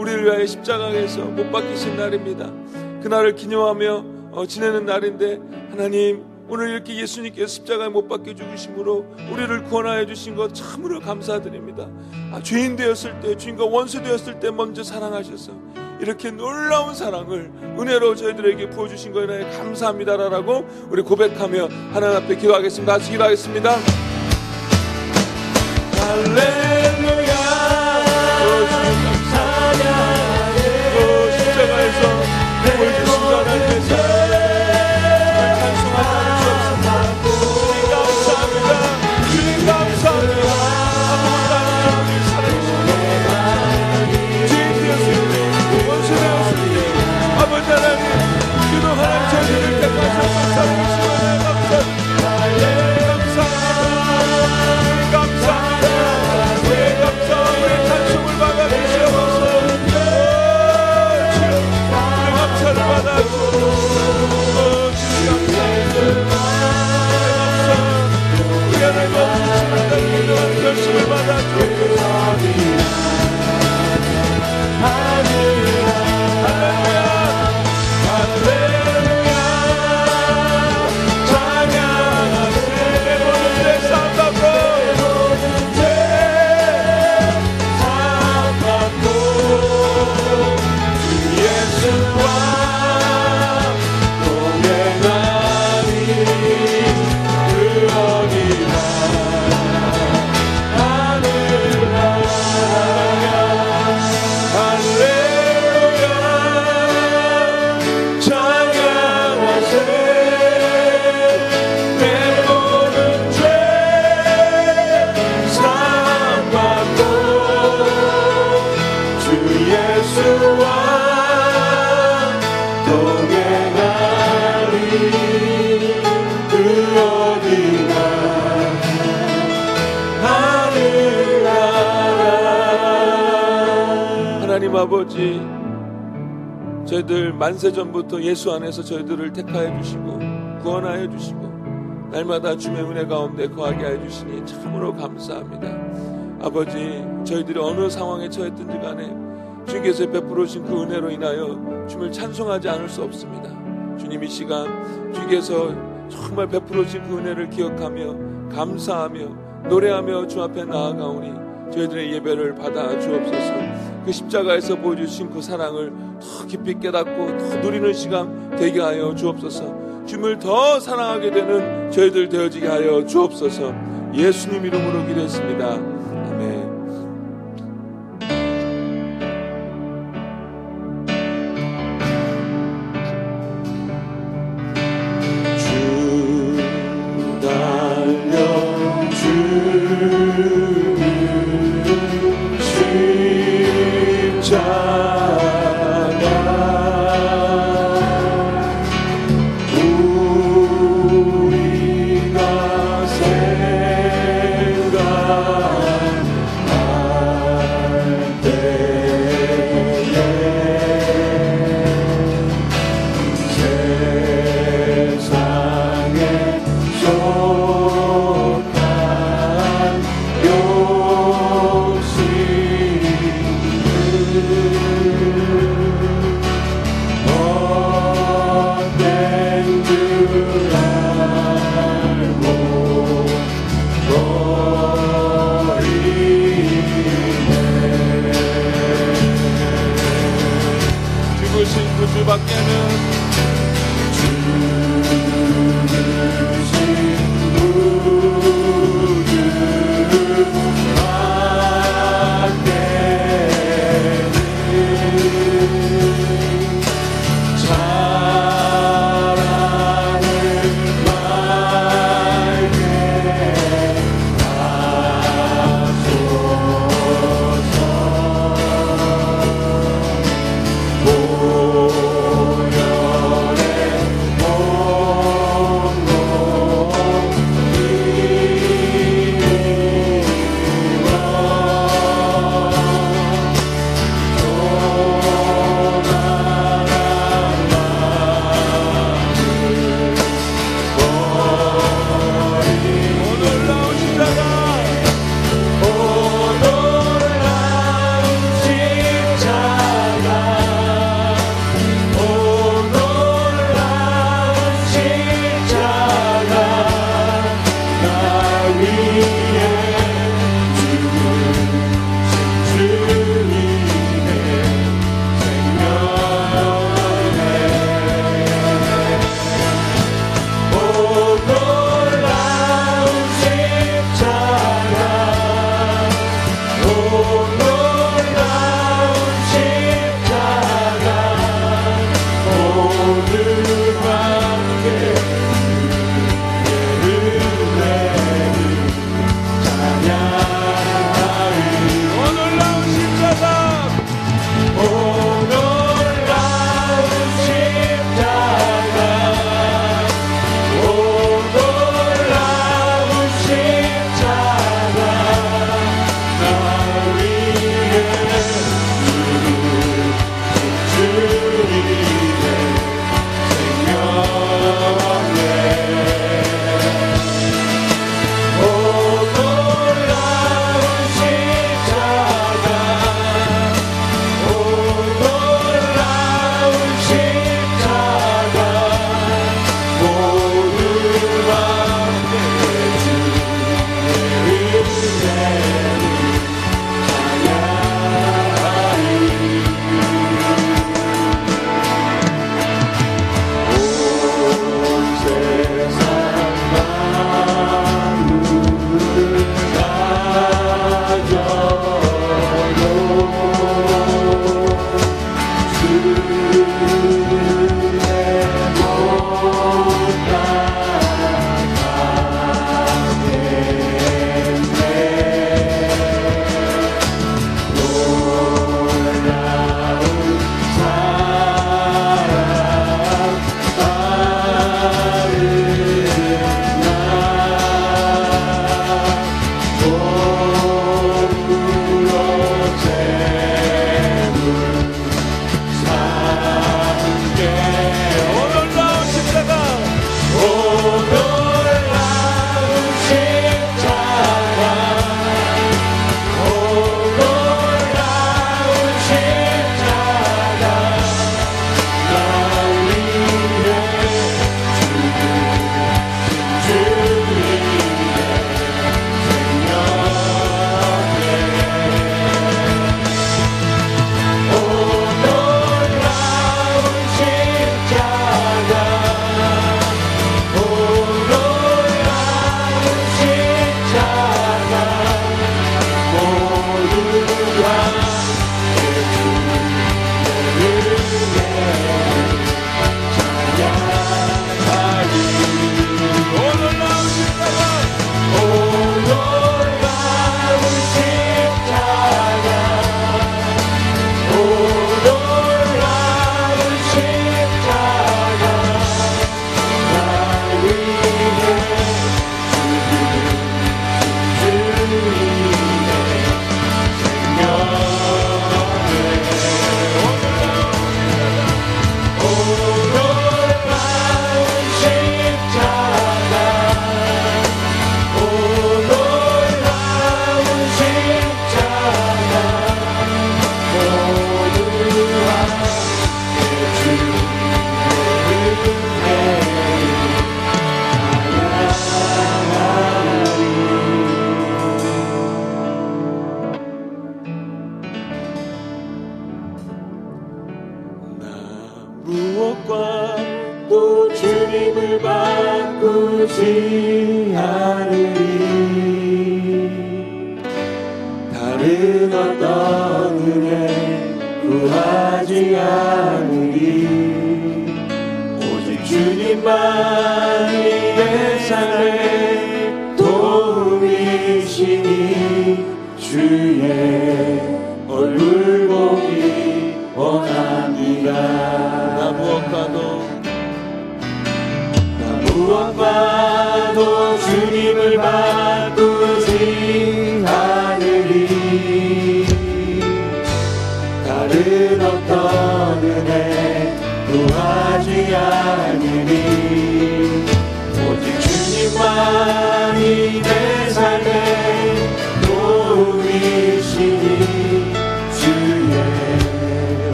우리를 위하여 십자가에서 못 박히신 날입니다. 그날을 기념하며 어, 지내는 날인데 하나님 오늘 이렇게 예수님께서 십자가에 못 박혀 죽으심으로 우리를 구원하여 주신 것 참으로 감사드립니다. 아, 죄인 되었을 때 주인과 원수 되었을 때 먼저 사랑하셔서 이렇게 놀라운 사랑을 은혜로 저희들에게 부어주신 거에 감사합니다라고 우리 고백하며 하나님 앞에 기도하겠습니다. 같이 기도하겠습니다. 할렐 아버지 저희들 만세 전부터 예수 안에서 저희들을 택하여 주시고 구원하여 주시고 날마다 주의 은혜 가운데 거하게 하여 주시니 참으로 감사합니다. 아버지 저희들이 어느 상황에 처했든지 간에 주님께서 베풀어 주신 그 은혜로 인하여 주님을 찬송하지 않을 수 없습니다. 주님 이 시간 주께서 정말 베풀어 주신 그 은혜를 기억하며 감사하며 노래하며 주 앞에 나아가오니 저희들의 예배를 받아 주옵소서 그 십자가에서 보여주신 그 사랑을 더 깊이 깨닫고 더 누리는 시간 되게 하여 주옵소서 주님을 더 사랑하게 되는 저희들 되어지게 하여 주옵소서 예수님 이름으로 기도했습니다.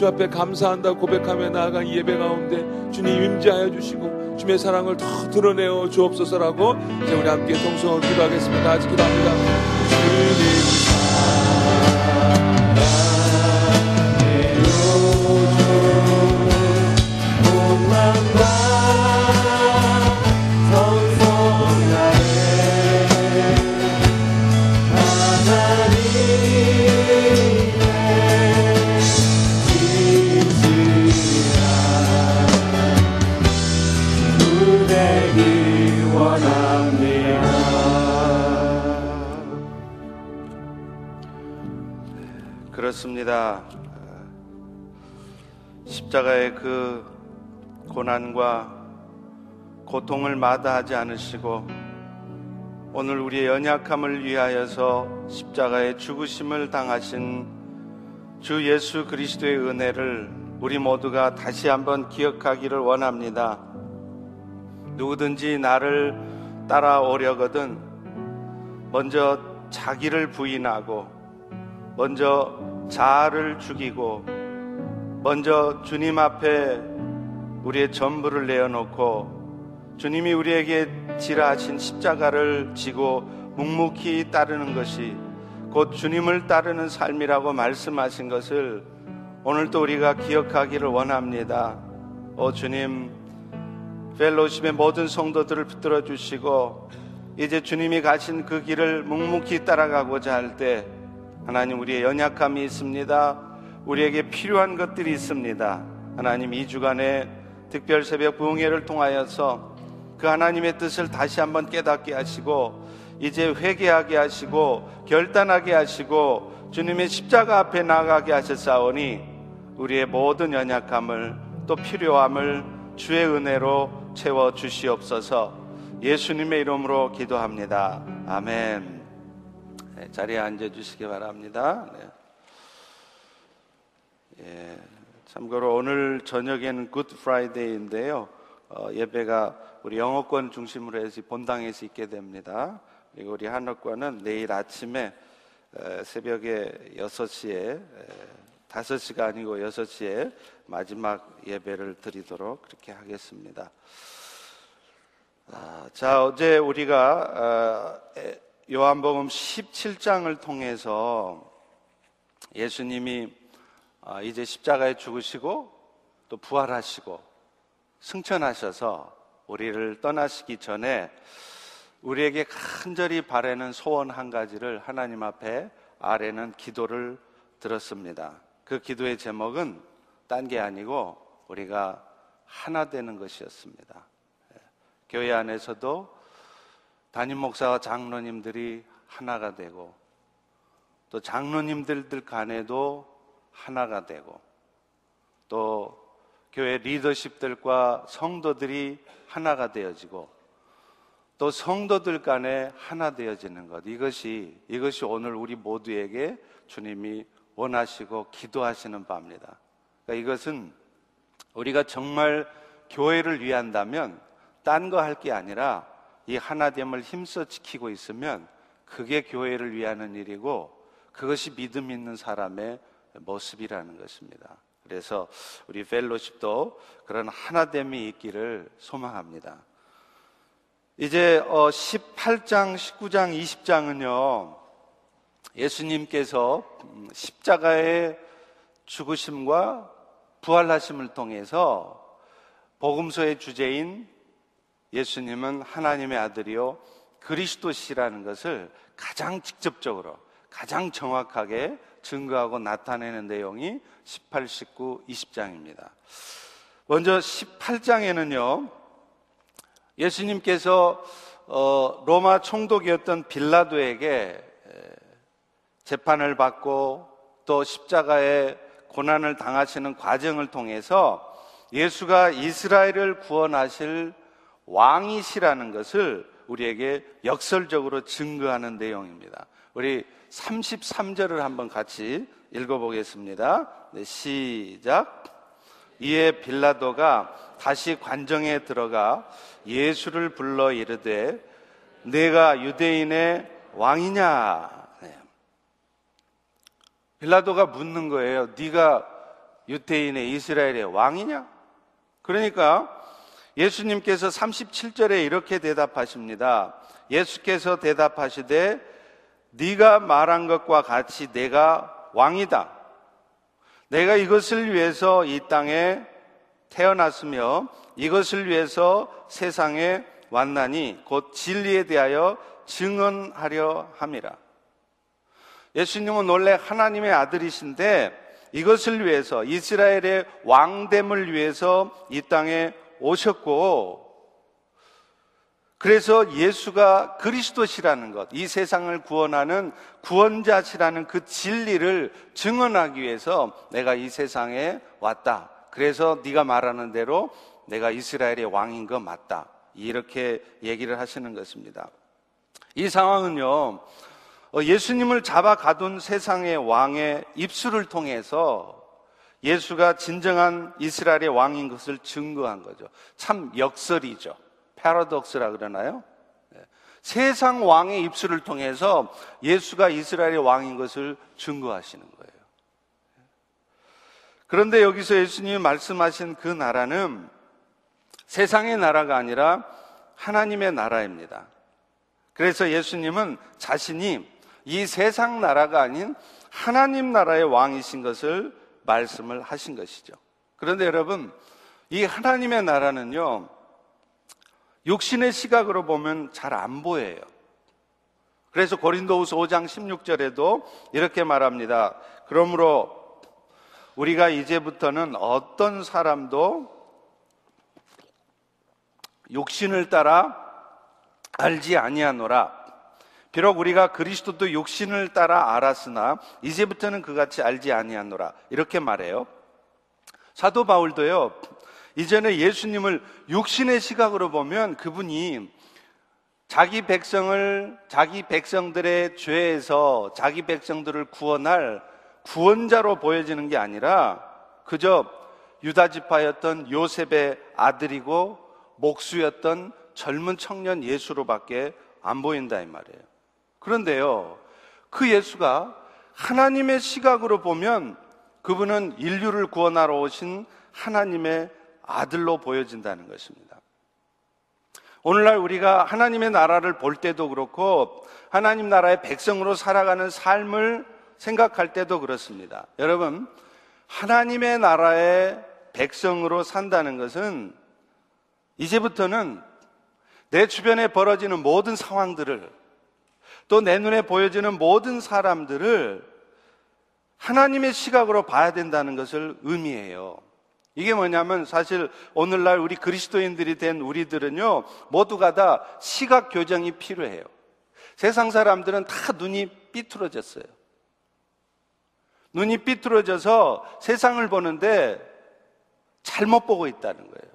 주 앞에 감사한다 고백하며 나아간 이 예배 가운데 주님 임재하여 주시고 주님의 사랑을 더 드러내어 주옵소서라고 이제 우리 함께 동성으로 기도하겠습니다. 다 같이 기도합니다. 주님 그렇습니다. 십자가의 그 고난과 고통을 마다하지 않으시고 오늘 우리의 연약함을 위하여서 십자가의 죽으심을 당하신 주 예수 그리스도의 은혜를 우리 모두가 다시 한번 기억하기를 원합니다. 누구든지 나를 따라오려거든 먼저 자기를 부인하고 먼저 자아를 죽이고 먼저 주님 앞에 우리의 전부를 내어놓고 주님이 우리에게 지라하신 십자가를 지고 묵묵히 따르는 것이 곧 주님을 따르는 삶이라고 말씀하신 것을 오늘도 우리가 기억하기를 원합니다. 오 주님, 펠로십의 모든 성도들을 붙들어 주시고 이제 주님이 가신 그 길을 묵묵히 따라가고자 할 때 하나님 우리의 연약함이 있습니다. 우리에게 필요한 것들이 있습니다. 하나님 이 주간에 특별 새벽 부흥회를 통하여서 그 하나님의 뜻을 다시 한번 깨닫게 하시고 이제 회개하게 하시고 결단하게 하시고 주님의 십자가 앞에 나가게 하셨사오니 우리의 모든 연약함을 또 필요함을 주의 은혜로 채워 주시옵소서. 예수님의 이름으로 기도합니다. 아멘. 네, 자리에 앉아 주시기 바랍니다. 네. 예, 참고로 오늘 저녁에는 Good Friday인데요. 어, 예배가 우리 영어권 중심으로 해서 본당에서 있게 됩니다. 그리고 우리 한어권은 내일 아침에 에, 새벽에 6시에 에, 5시가 아니고 6시에 마지막 예배를 드리도록 그렇게 하겠습니다. 아, 자, 어제 우리가 어, 에, 요한복음 17장을 통해서 예수님이 아, 이제 십자가에 죽으시고 또 부활하시고 승천하셔서 우리를 떠나시기 전에 우리에게 간절히 바라는 소원 한 가지를 하나님 앞에 아래는 기도를 들었습니다. 그 기도의 제목은 딴 게 아니고 우리가 하나 되는 것이었습니다. 예. 교회 안에서도 담임 목사와 장로님들이 하나가 되고 또 장로님들 간에도 하나가 되고 또 교회 리더십들과 성도들이 하나가 되어지고 또 성도들 간에 하나 되어지는 것 이것이 이것이 오늘 우리 모두에게 주님이 원하시고 기도하시는 바입니다. 그러니까 이것은 우리가 정말 교회를 위한다면 딴 거 할 게 아니라 이 하나됨을 힘써 지키고 있으면 그게 교회를 위하는 일이고 그것이 믿음 있는 사람의 모습이라는 것입니다. 그래서 우리 펠로십도 그런 하나됨이 있기를 소망합니다. 이제 18장, 19장, 20장은요, 예수님께서 십자가의 죽으심과 부활하심을 통해서 복음서의 주제인 예수님은 하나님의 아들이요 그리스도시라는 것을 가장 직접적으로 가장 정확하게 증거하고 나타내는 내용이 18, 19, 20장입니다. 먼저 18장에는요, 예수님께서 어, 로마 총독이었던 빌라도에게 재판을 받고 또 십자가의 고난을 당하시는 과정을 통해서 예수가 이스라엘을 구원하실 왕이시라는 것을 우리에게 역설적으로 증거하는 내용입니다. 우리 33절을 한번 같이 읽어보겠습니다. 네, 시작. 이에 빌라도가 다시 관정에 들어가 예수를 불러 이르되 내가 유대인의 왕이냐? 네. 빌라도가 묻는 거예요. 네가 유대인의 이스라엘의 왕이냐? 그러니까 예수님께서 37절에 이렇게 대답하십니다. 예수께서 대답하시되 네가 말한 것과 같이 내가 왕이다. 내가 이것을 위해서 이 땅에 태어났으며 이것을 위해서 세상에 왔나니 곧 진리에 대하여 증언하려 함이라. 예수님은 원래 하나님의 아들이신데 이것을 위해서 이스라엘의 왕됨을 위해서 이 땅에 오셨고 그래서 예수가 그리스도시라는 것, 이 세상을 구원하는 구원자시라는 그 진리를 증언하기 위해서 내가 이 세상에 왔다. 그래서 네가 말하는 대로 내가 이스라엘의 왕인 거 맞다. 이렇게 얘기를 하시는 것입니다. 이 상황은요, 어, 예수님을 잡아 가둔 세상의 왕의 입술을 통해서 예수가 진정한 이스라엘의 왕인 것을 증거한 거죠. 참 역설이죠. 패러독스라 그러나요? 네. 세상 왕의 입술을 통해서 예수가 이스라엘의 왕인 것을 증거하시는 거예요. 그런데 여기서 예수님이 말씀하신 그 나라는 세상의 나라가 아니라 하나님의 나라입니다. 그래서 예수님은 자신이 이 세상 나라가 아닌 하나님 나라의 왕이신 것을 말씀을 하신 것이죠. 그런데 여러분, 이 하나님의 나라는요, 육신의 시각으로 보면 잘 안 보여요. 그래서 고린도후서 5장 16절에도 이렇게 말합니다. 그러므로 우리가 이제부터는 어떤 사람도 욕신을 따라 알지 아니하노라. 비록 우리가 그리스도도 욕신을 따라 알았으나 이제부터는 그같이 알지 아니하노라. 이렇게 말해요. 사도 바울도요. 이전에 예수님을 육신의 시각으로 보면 그분이 자기 백성을 자기 백성들의 죄에서 자기 백성들을 구원할 구원자로 보여지는 게 아니라 그저 유다 지파였던 요셉의 아들이고 목수였던 젊은 청년 예수로밖에 안 보인다 이 말이에요. 그런데요, 그 예수가 하나님의 시각으로 보면 그분은 인류를 구원하러 오신 하나님의 아들로 보여진다는 것입니다. 오늘날 우리가 하나님의 나라를 볼 때도 그렇고 하나님 나라의 백성으로 살아가는 삶을 생각할 때도 그렇습니다. 여러분, 하나님의 나라의 백성으로 산다는 것은 이제부터는 내 주변에 벌어지는 모든 상황들을 또 내 눈에 보여지는 모든 사람들을 하나님의 시각으로 봐야 된다는 것을 의미해요. 이게 뭐냐면 사실 오늘날 우리 그리스도인들이 된 우리들은요, 모두가 다 시각 교정이 필요해요. 세상 사람들은 다 눈이 삐뚤어졌어요. 눈이 삐뚤어져서 세상을 보는데 잘못 보고 있다는 거예요.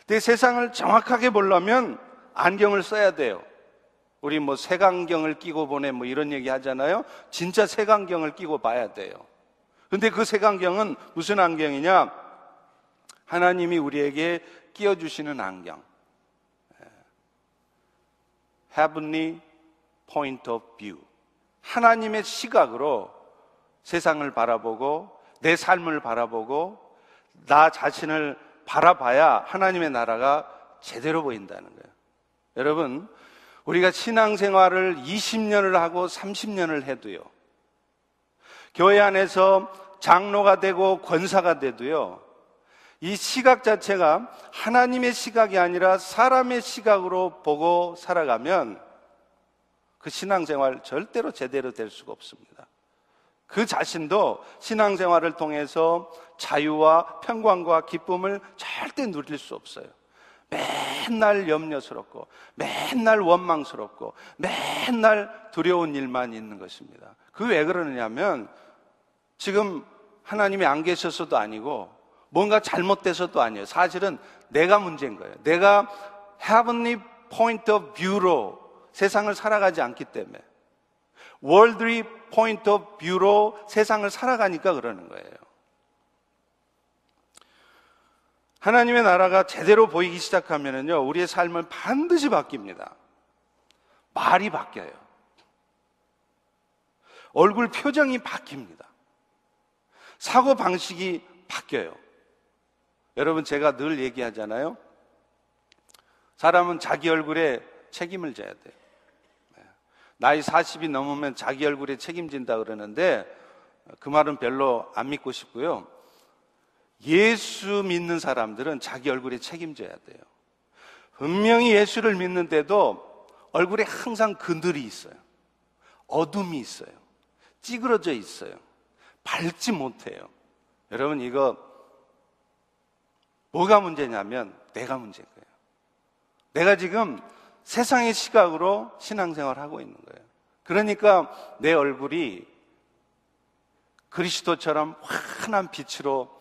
근데 세상을 정확하게 보려면 안경을 써야 돼요. 우리 뭐 색안경을 끼고 보내 뭐 이런 얘기 하잖아요. 진짜 색안경을 끼고 봐야 돼요. 근데 그 색안경은 무슨 안경이냐? 하나님이 우리에게 끼워 주시는 안경. Heavenly Point of View. 하나님의 시각으로 세상을 바라보고 내 삶을 바라보고 나 자신을 바라봐야 하나님의 나라가 제대로 보인다는 거예요. 여러분, 우리가 신앙생활을 20년을 하고 30년을 해도요. 교회 안에서 장로가 되고 권사가 돼도요. 이 시각 자체가 하나님의 시각이 아니라 사람의 시각으로 보고 살아가면 그 신앙생활 절대로 제대로 될 수가 없습니다. 그 자신도 신앙생활을 통해서 자유와 평강과 기쁨을 절대 누릴 수 없어요. 맨날 염려스럽고, 맨날 원망스럽고, 맨날 두려운 일만 있는 것입니다. 그 왜 그러느냐면, 지금 하나님이 안 계셔서도 아니고, 뭔가 잘못돼서도 아니에요. 사실은 내가 문제인 거예요. 내가 heavenly point of view로 세상을 살아가지 않기 때문에, worldly point of view로 세상을 살아가니까 그러는 거예요. 하나님의 나라가 제대로 보이기 시작하면요, 우리의 삶은 반드시 바뀝니다. 말이 바뀌어요. 얼굴 표정이 바뀝니다. 사고 방식이 바뀌어요. 여러분, 제가 늘 얘기하잖아요. 사람은 자기 얼굴에 책임을 져야 돼요. 네. 나이 40이 넘으면 자기 얼굴에 책임진다 그러는데 그 말은 별로 안 믿고 싶고요. 예수 믿는 사람들은 자기 얼굴에 책임져야 돼요. 분명히 예수를 믿는데도 얼굴에 항상 그늘이 있어요. 어둠이 있어요. 찌그러져 있어요. 밝지 못해요. 여러분, 이거 뭐가 문제냐면 내가 문제인 거예요. 내가 지금 세상의 시각으로 신앙생활 하고 있는 거예요. 그러니까 내 얼굴이 그리스도처럼 환한 빛으로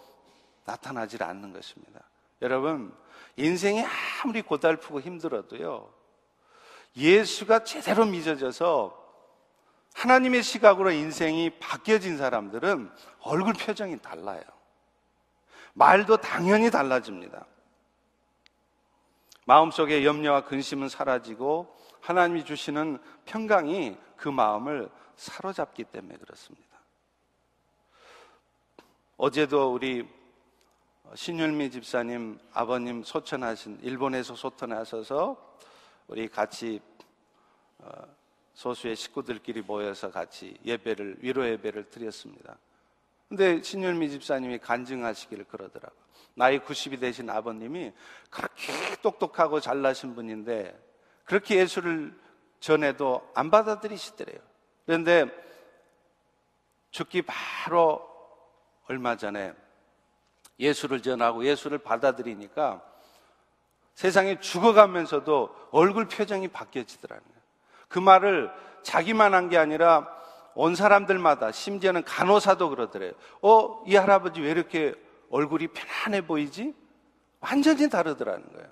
나타나질 않는 것입니다. 여러분, 인생이 아무리 고달프고 힘들어도요, 예수가 제대로 믿어져서 하나님의 시각으로 인생이 바뀌어진 사람들은 얼굴 표정이 달라요. 말도 당연히 달라집니다. 마음속에 염려와 근심은 사라지고 하나님이 주시는 평강이 그 마음을 사로잡기 때문에 그렇습니다. 어제도 우리 신율미 집사님 아버님 소천하신 일본에서 소천하셔서 우리 같이 어, 소수의 식구들끼리 모여서 같이 예배를 위로 예배를 드렸습니다. 근데 신율미 집사님이 간증하시기를 그러더라고. 나이 90이 되신 아버님이 그렇게 똑똑하고 잘나신 분인데 그렇게 예수를 전해도 안 받아들이시더래요. 그런데 죽기 바로 얼마 전에 예수를 전하고 예수를 받아들이니까 세상에 죽어가면서도 얼굴 표정이 바뀌어지더라는 거예요. 그 말을 자기만 한 게 아니라 온 사람들마다 심지어는 간호사도 그러더래요. 어, 이 할아버지 왜 이렇게 얼굴이 편안해 보이지? 완전히 다르더라는 거예요.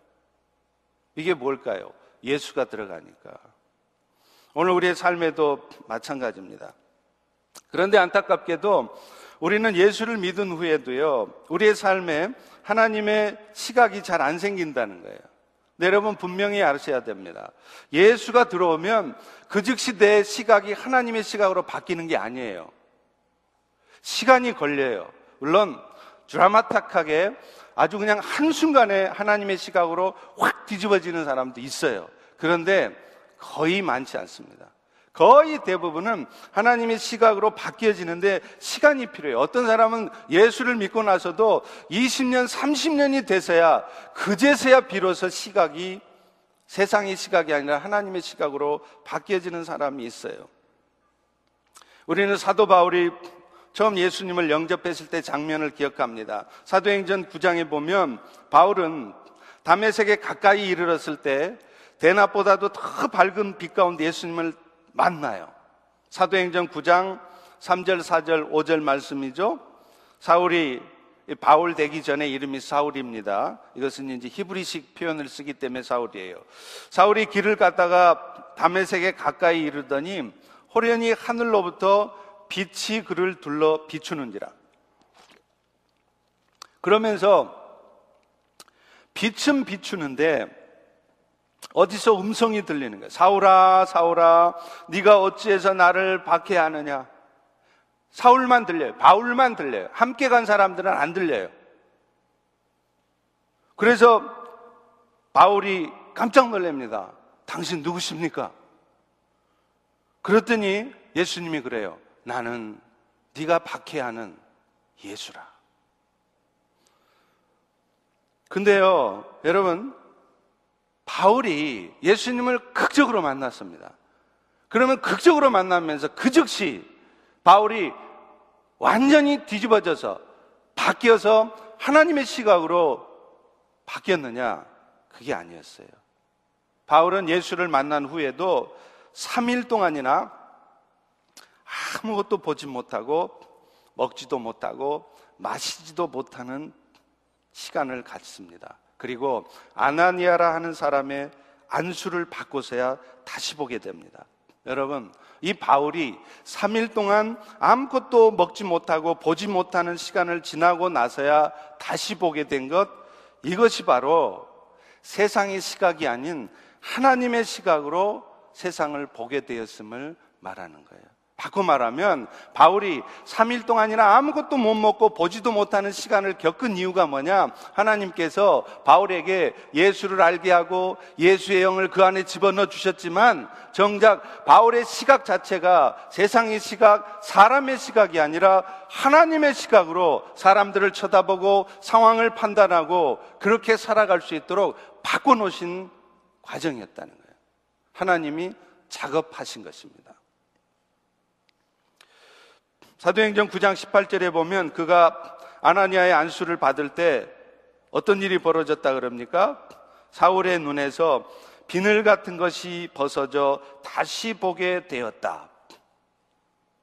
이게 뭘까요? 예수가 들어가니까. 오늘 우리의 삶에도 마찬가지입니다. 그런데 안타깝게도 우리는 예수를 믿은 후에도요, 우리의 삶에 하나님의 시각이 잘 안 생긴다는 거예요. 네, 여러분 분명히 아셔야 됩니다. 예수가 들어오면 그 즉시 내 시각이 하나님의 시각으로 바뀌는 게 아니에요. 시간이 걸려요. 물론 드라마틱하게 아주 그냥 한순간에 하나님의 시각으로 확 뒤집어지는 사람도 있어요. 그런데 거의 많지 않습니다. 거의 대부분은 하나님의 시각으로 바뀌어지는데 시간이 필요해요. 어떤 사람은 예수를 믿고 나서도 20년, 30년이 돼서야 그제서야 비로소 시각이 세상의 시각이 아니라 하나님의 시각으로 바뀌어지는 사람이 있어요. 우리는 사도 바울이 처음 예수님을 영접했을 때 장면을 기억합니다. 사도행전 9장에 보면 바울은 담에색에 가까이 이르렀을 때 대낮보다도 더 밝은 빛 가운데 예수님을 만나요. 사도행전 9장 3절, 4절, 5절 말씀이죠. 사울이 바울 되기 전에 이름이 사울입니다. 이것은 이제 히브리식 표현을 쓰기 때문에 사울이에요. 사울이 길을 갔다가 담에색에 가까이 이르더니 호련히 하늘로부터 빛이 그를 둘러 비추는지라. 그러면서 빛은 비추는데 어디서 음성이 들리는 거예요. 사울아, 사울아, 네가 어찌해서 나를 박해하느냐? 사울만 들려요. 바울만 들려요. 함께 간 사람들은 안 들려요. 그래서 바울이 깜짝 놀랍니다. 당신 누구십니까? 그랬더니 예수님이 그래요. 나는 네가 박해하는 예수라. 근데요, 여러분, 바울이 예수님을 극적으로 만났습니다. 그러면 극적으로 만나면서 그 즉시 바울이 완전히 뒤집어져서 바뀌어서 하나님의 시각으로 바뀌었느냐? 그게 아니었어요. 바울은 예수를 만난 후에도 3일 동안이나 아무것도 보지 못하고 먹지도 못하고 마시지도 못하는 시간을 갖습니다. 그리고 아나니아라 하는 사람의 안수를 받고서야 다시 보게 됩니다. 여러분, 이 바울이 3일 동안 아무것도 먹지 못하고 보지 못하는 시간을 지나고 나서야 다시 보게 된 것, 이것이 바로 세상의 시각이 아닌 하나님의 시각으로 세상을 보게 되었음을 말하는 거예요. 바꿔 말하면 바울이 3일 동안이나 아무것도 못 먹고 보지도 못하는 시간을 겪은 이유가 뭐냐? 하나님께서 바울에게 예수를 알게 하고 예수의 영을 그 안에 집어넣어 주셨지만 정작 바울의 시각 자체가 세상의 시각, 사람의 시각이 아니라 하나님의 시각으로 사람들을 쳐다보고 상황을 판단하고 그렇게 살아갈 수 있도록 바꿔 놓으신 과정이었다는 거예요. 하나님이 작업하신 것입니다. 사도행전 9장 18절에 보면 그가 아나니아의 안수를 받을 때 어떤 일이 벌어졌다 그럽니까? 사울의 눈에서 비늘 같은 것이 벗어져 다시 보게 되었다.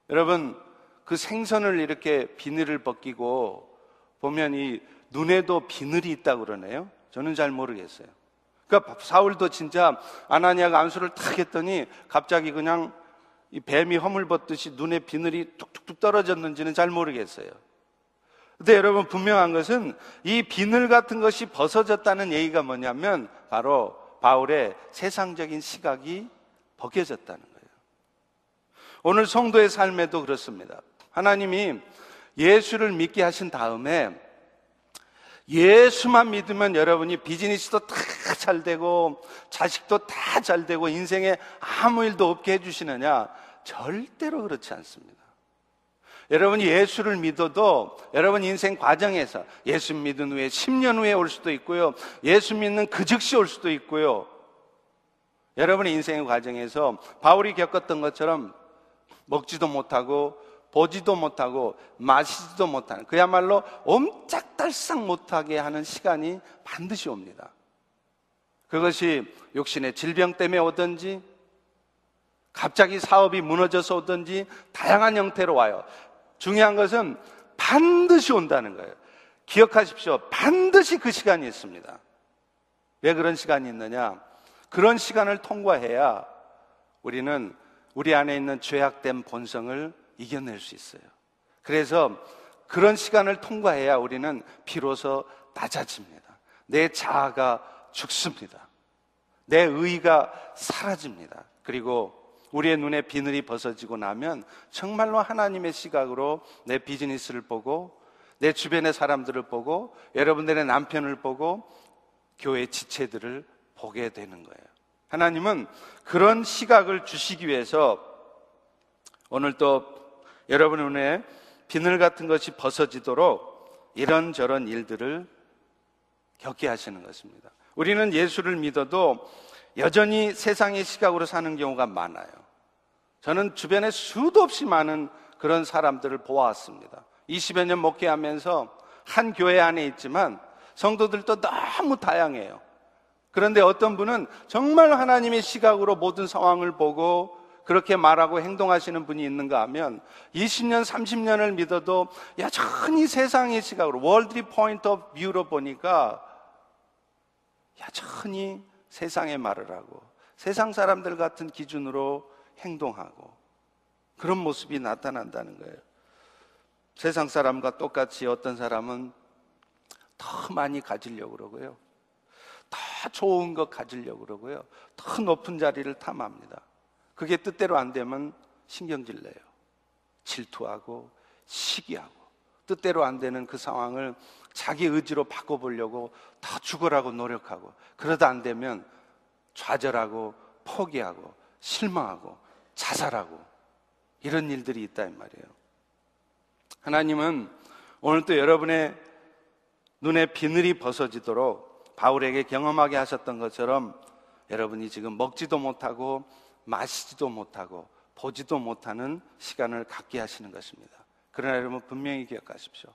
여러분, 그 생선을 이렇게 비늘을 벗기고 보면 이 눈에도 비늘이 있다 그러네요. 저는 잘 모르겠어요. 그러니까 사울도 진짜 아나니아가 안수를 탁 했더니 갑자기 그냥 이 뱀이 허물 벗듯이 눈에 비늘이 툭툭툭 떨어졌는지는 잘 모르겠어요. 근데 여러분 분명한 것은 이 비늘 같은 것이 벗어졌다는 얘기가 뭐냐면 바로 바울의 세상적인 시각이 벗겨졌다는 거예요. 오늘 성도의 삶에도 그렇습니다. 하나님이 예수를 믿게 하신 다음에 예수만 믿으면 여러분이 비즈니스도 다 잘 되고 자식도 다 잘 되고 인생에 아무 일도 없게 해주시느냐? 절대로 그렇지 않습니다. 여러분이 예수를 믿어도 여러분 인생 과정에서 예수 믿은 후에 10년 후에 올 수도 있고요. 예수 믿는 그 즉시 올 수도 있고요. 여러분의 인생의 과정에서 바울이 겪었던 것처럼 먹지도 못하고 보지도 못하고 마시지도 못하는 그야말로 옴짝달싹 못하게 하는 시간이 반드시 옵니다. 그것이 욕심의 질병 때문에 오든지 갑자기 사업이 무너져서 오든지 다양한 형태로 와요. 중요한 것은 반드시 온다는 거예요. 기억하십시오. 반드시 그 시간이 있습니다. 왜 그런 시간이 있느냐? 그런 시간을 통과해야 우리는 우리 안에 있는 죄악된 본성을 이겨낼 수 있어요. 그래서 그런 시간을 통과해야 우리는 비로소 낮아집니다. 내 자아가 죽습니다. 내 의가 사라집니다. 그리고 우리의 눈에 비늘이 벗어지고 나면 정말로 하나님의 시각으로 내 비즈니스를 보고 내 주변의 사람들을 보고 여러분들의 남편을 보고 교회 지체들을 보게 되는 거예요. 하나님은 그런 시각을 주시기 위해서 오늘 또 여러분의 눈에 비늘 같은 것이 벗어지도록 이런저런 일들을 겪게 하시는 것입니다. 우리는 예수를 믿어도 여전히 세상의 시각으로 사는 경우가 많아요. 저는 주변에 수도 없이 많은 그런 사람들을 보아왔습니다. 20여 년 목회하면서 한 교회 안에 있지만 성도들도 너무 다양해요. 그런데 어떤 분은 정말 하나님의 시각으로 모든 상황을 보고 그렇게 말하고 행동하시는 분이 있는가 하면 20년, 30년을 믿어도 여전히 세상의 시각으로 worldly point of view로 보니까 여전히 세상의 말을 하고 세상 사람들 같은 기준으로 행동하고 그런 모습이 나타난다는 거예요. 세상 사람과 똑같이 어떤 사람은 더 많이 가지려고 그러고요. 더 좋은 것 가지려고 그러고요. 더 높은 자리를 탐합니다. 그게 뜻대로 안 되면 신경질 내요. 질투하고 시기하고 뜻대로 안 되는 그 상황을 자기 의지로 바꿔보려고 더 죽으라고 노력하고 그러다 안 되면 좌절하고 포기하고 실망하고 자살하고 이런 일들이 있다 이 말이에요. 하나님은 오늘 또 여러분의 눈에 비늘이 벗어지도록 바울에게 경험하게 하셨던 것처럼 여러분이 지금 먹지도 못하고 마시지도 못하고 보지도 못하는 시간을 갖게 하시는 것입니다. 그러나 여러분 분명히 기억하십시오.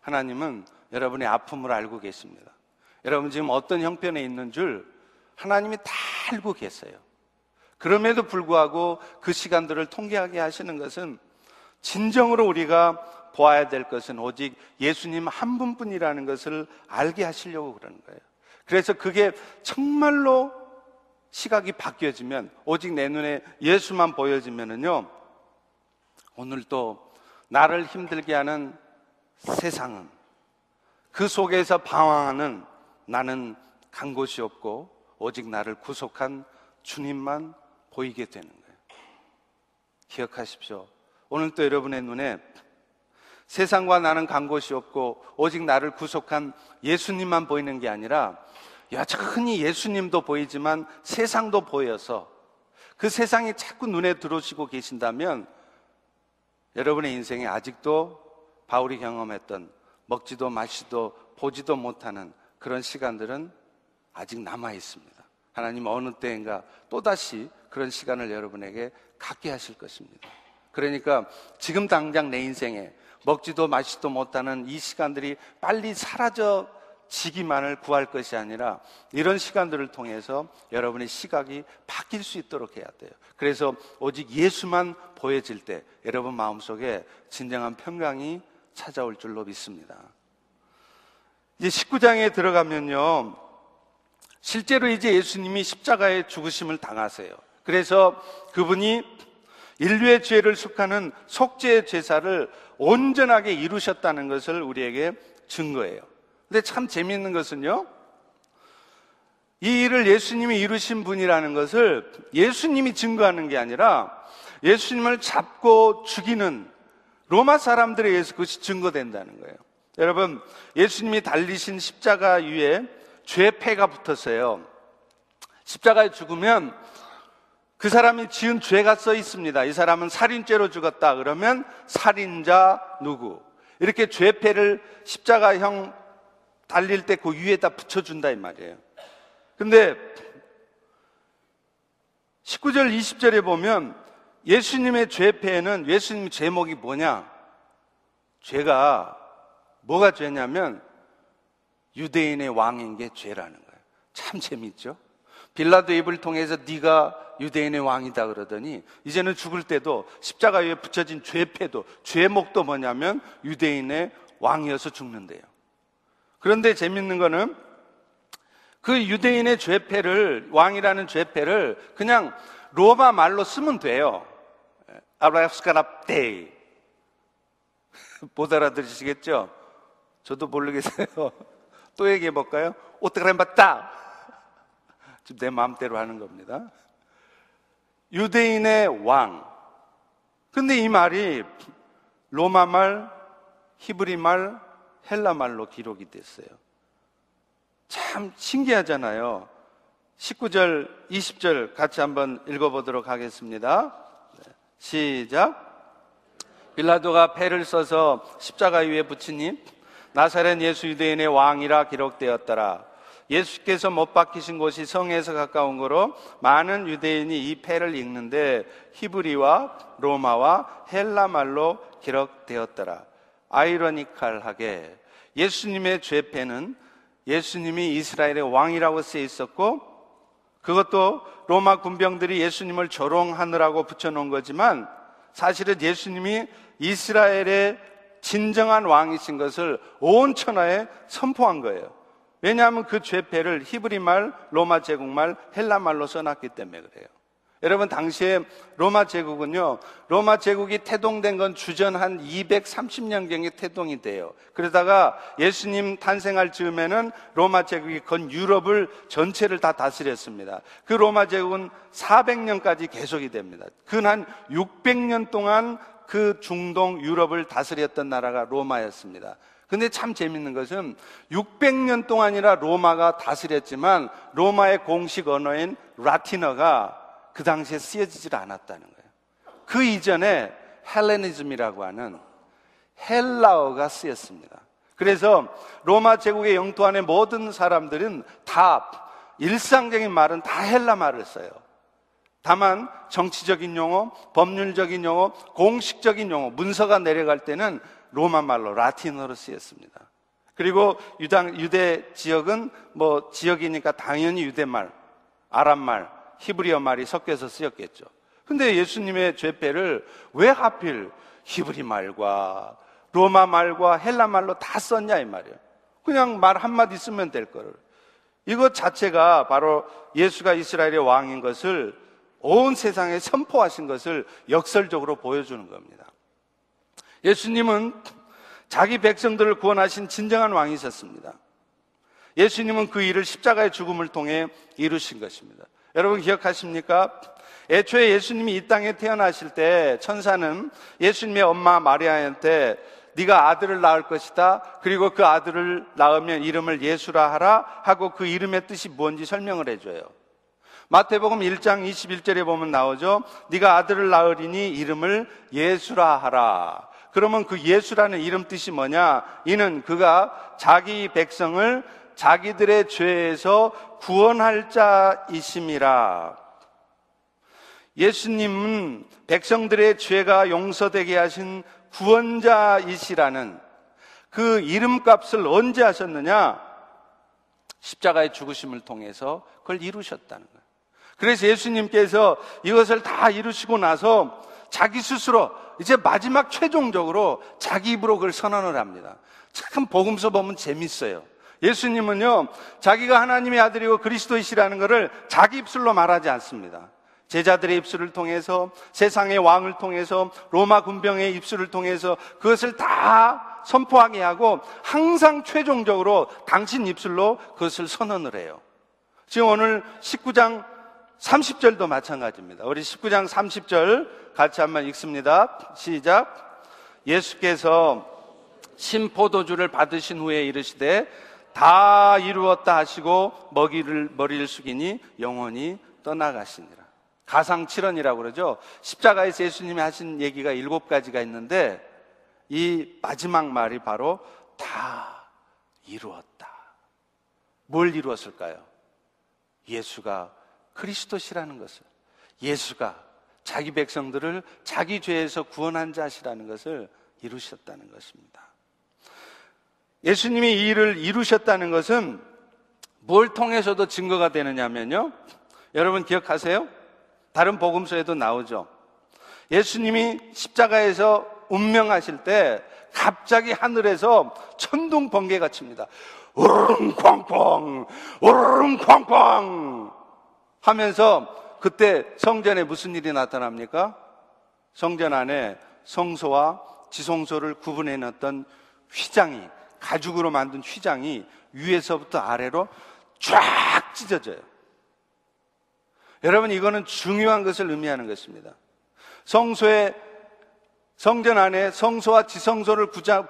하나님은 여러분의 아픔을 알고 계십니다. 여러분 지금 어떤 형편에 있는 줄 하나님이 다 알고 계세요. 그럼에도 불구하고 그 시간들을 통계하게 하시는 것은 진정으로 우리가 보아야 될 것은 오직 예수님 한 분뿐이라는 것을 알게 하시려고 그러는 거예요. 그래서 그게 정말로 시각이 바뀌어지면 오직 내 눈에 예수만 보여지면은요 오늘 또 나를 힘들게 하는 세상은 그 속에서 방황하는 나는 간 곳이 없고 오직 나를 구속한 주님만 보이게 되는 거예요. 기억하십시오. 오늘 또 여러분의 눈에 세상과 나는 간 곳이 없고 오직 나를 구속한 예수님만 보이는 게 아니라 여전히 예수님도 보이지만 세상도 보여서 그 세상이 자꾸 눈에 들어오시고 계신다면 여러분의 인생에 아직도 바울이 경험했던 먹지도 마시도 보지도 못하는 그런 시간들은 아직 남아 있습니다. 하나님 어느 때인가 또다시 그런 시간을 여러분에게 갖게 하실 것입니다. 그러니까 지금 당장 내 인생에 먹지도 마시도 못하는 이 시간들이 빨리 사라져 지기만을 구할 것이 아니라 이런 시간들을 통해서 여러분의 시각이 바뀔 수 있도록 해야 돼요. 그래서 오직 예수만 보여질 때 여러분 마음속에 진정한 평강이 찾아올 줄로 믿습니다. 이제 19장에 들어가면요. 실제로 이제 예수님이 십자가에 죽으심을 당하세요. 그래서 그분이 인류의 죄를 속하는 속죄 제사를 온전하게 이루셨다는 것을 우리에게 증거해요. 근데 참 재미있는 것은요. 이 일을 예수님이 이루신 분이라는 것을 예수님이 증거하는 게 아니라 예수님을 잡고 죽이는 로마 사람들에 의해서 그것이 증거된다는 거예요. 여러분, 예수님이 달리신 십자가 위에 죄패가 붙었어요. 십자가에 죽으면 그 사람이 지은 죄가 써 있습니다. 이 사람은 살인죄로 죽었다. 그러면 살인자 누구? 이렇게 죄패를 십자가형 달릴 때 그 위에다 붙여준다 이 말이에요. 근데 19절 20절에 보면 예수님의 죄패에는 예수님 제목이 뭐냐? 죄가 뭐가 죄냐면 유대인의 왕인 게 죄라는 거예요. 참 재밌죠? 빌라도 입을 통해서 네가 유대인의 왕이다 그러더니 이제는 죽을 때도 십자가 위에 붙여진 죄패도 죄목도 뭐냐면 유대인의 왕이어서 죽는데요. 그런데 재밌는 거는 그 유대인의 죄패를 왕이라는 죄패를 그냥 로마 말로 쓰면 돼요. 아브라스카랍데이 못 알아들으시겠죠? 저도 모르겠어요. 또 얘기해 볼까요? 오트그램바따 지금 내 마음대로 하는 겁니다. 유대인의 왕. 근데 이 말이 로마 말, 히브리 말, 헬라 말로 기록이 됐어요. 참 신기하잖아요. 19절, 20절 같이 한번 읽어보도록 하겠습니다. 네, 시작. 빌라도가 패를 써서 십자가 위에 붙이니 나사렛 예수 유대인의 왕이라 기록되었더라. 예수께서 못 박히신 곳이 성에서 가까운 거로 많은 유대인이 이 패를 읽는데 히브리와 로마와 헬라 말로 기록되었더라. 아이러니컬하게 예수님의 죄패는 예수님이 이스라엘의 왕이라고 쓰여 있었고 그것도 로마 군병들이 예수님을 조롱하느라고 붙여놓은 거지만 사실은 예수님이 이스라엘의 진정한 왕이신 것을 온 천하에 선포한 거예요. 왜냐하면 그 죄패를 히브리 말, 로마 제국말, 헬라 말로 써놨기 때문에 그래요. 여러분 당시에 로마 제국은요. 로마 제국이 태동된 건 주전 한 230년경에 태동이 돼요. 그러다가 예수님 탄생할 즈음에는 로마 제국이 건 유럽을 전체를 다 다스렸습니다. 그 로마 제국은 400년까지 계속이 됩니다. 근 한 600년 동안 그 중동 유럽을 다스렸던 나라가 로마였습니다. 근데 참 재밌는 것은 600년 동안이라 로마가 다스렸지만 로마의 공식 언어인 라틴어가 그 당시에 쓰여지질 않았다는 거예요. 그 이전에 헬레니즘이라고 하는 헬라어가 쓰였습니다. 그래서 로마 제국의 영토 안에 모든 사람들은 다 일상적인 말은 다 헬라 말을 써요. 다만 정치적인 용어, 법률적인 용어, 공식적인 용어, 문서가 내려갈 때는 로마 말로 라틴어로 쓰였습니다. 그리고 유당, 유대 지역은 뭐 지역이니까 당연히 유대 말, 아랍 말, 히브리어 말이 섞여서 쓰였겠죠. 근데 예수님의 죄배를 왜 하필 히브리 말과 로마 말과 헬라 말로 다 썼냐 이 말이에요. 그냥 말 한마디 쓰면 될 거를. 이것 자체가 바로 예수가 이스라엘의 왕인 것을 온 세상에 선포하신 것을 역설적으로 보여주는 겁니다. 예수님은 자기 백성들을 구원하신 진정한 왕이셨습니다. 예수님은 그 일을 십자가의 죽음을 통해 이루신 것입니다. 여러분 기억하십니까? 애초에 예수님이 이 땅에 태어나실 때 천사는 예수님의 엄마 마리아한테 네가 아들을 낳을 것이다. 그리고 그 아들을 낳으면 이름을 예수라 하라 하고 그 이름의 뜻이 뭔지 설명을 해줘요. 마태복음 1장 21절에 보면 나오죠. 네가 아들을 낳으리니 이름을 예수라 하라. 그러면 그 예수라는 이름 뜻이 뭐냐? 이는 그가 자기 백성을 자기들의 죄에서 구원할 자이심이라. 예수님은 백성들의 죄가 용서되게 하신 구원자이시라는 그 이름값을 언제 하셨느냐? 십자가의 죽으심을 통해서 그걸 이루셨다는. 그래서 예수님께서 이것을 다 이루시고 나서 자기 스스로 이제 마지막 최종적으로 자기 입으로 그걸 선언을 합니다. 참 복음서 보면 재밌어요. 예수님은요, 자기가 하나님의 아들이고 그리스도이시라는 것을 자기 입술로 말하지 않습니다. 제자들의 입술을 통해서 세상의 왕을 통해서 로마 군병의 입술을 통해서 그것을 다 선포하게 하고 항상 최종적으로 당신 입술로 그것을 선언을 해요. 지금 오늘 19장 30절도 마찬가지입니다. 우리 19장 30절 같이 한번 읽습니다. 시작. 예수께서 신포도주를 받으신 후에 이르시되 다 이루었다 하시고 먹이를 머리를 숙이니 영원히 떠나가시니라. 가상칠언이라고 그러죠. 십자가에서 예수님이 하신 얘기가 일곱 가지가 있는데 이 마지막 말이 바로 다 이루었다. 뭘 이루었을까요? 예수가 그리스도시라는 것을 예수가 자기 백성들을 자기 죄에서 구원한 자시라는 것을 이루셨다는 것입니다. 예수님이 이 일을 이루셨다는 것은 뭘 통해서도 증거가 되느냐면요. 여러분 기억하세요? 다른 복음서에도 나오죠. 예수님이 십자가에서 운명하실 때 갑자기 하늘에서 천둥 번개가 칩니다. 우르릉 쾅쾅, 우르릉 쾅쾅 하면서 그때 성전에 무슨 일이 나타납니까? 성전 안에 성소와 지성소를 구분해 놨던 휘장이 가죽으로 만든 휘장이 위에서부터 아래로 쫙 찢어져요. 여러분, 이거는 중요한 것을 의미하는 것입니다. 성소에 성전 안에 성소와 지성소를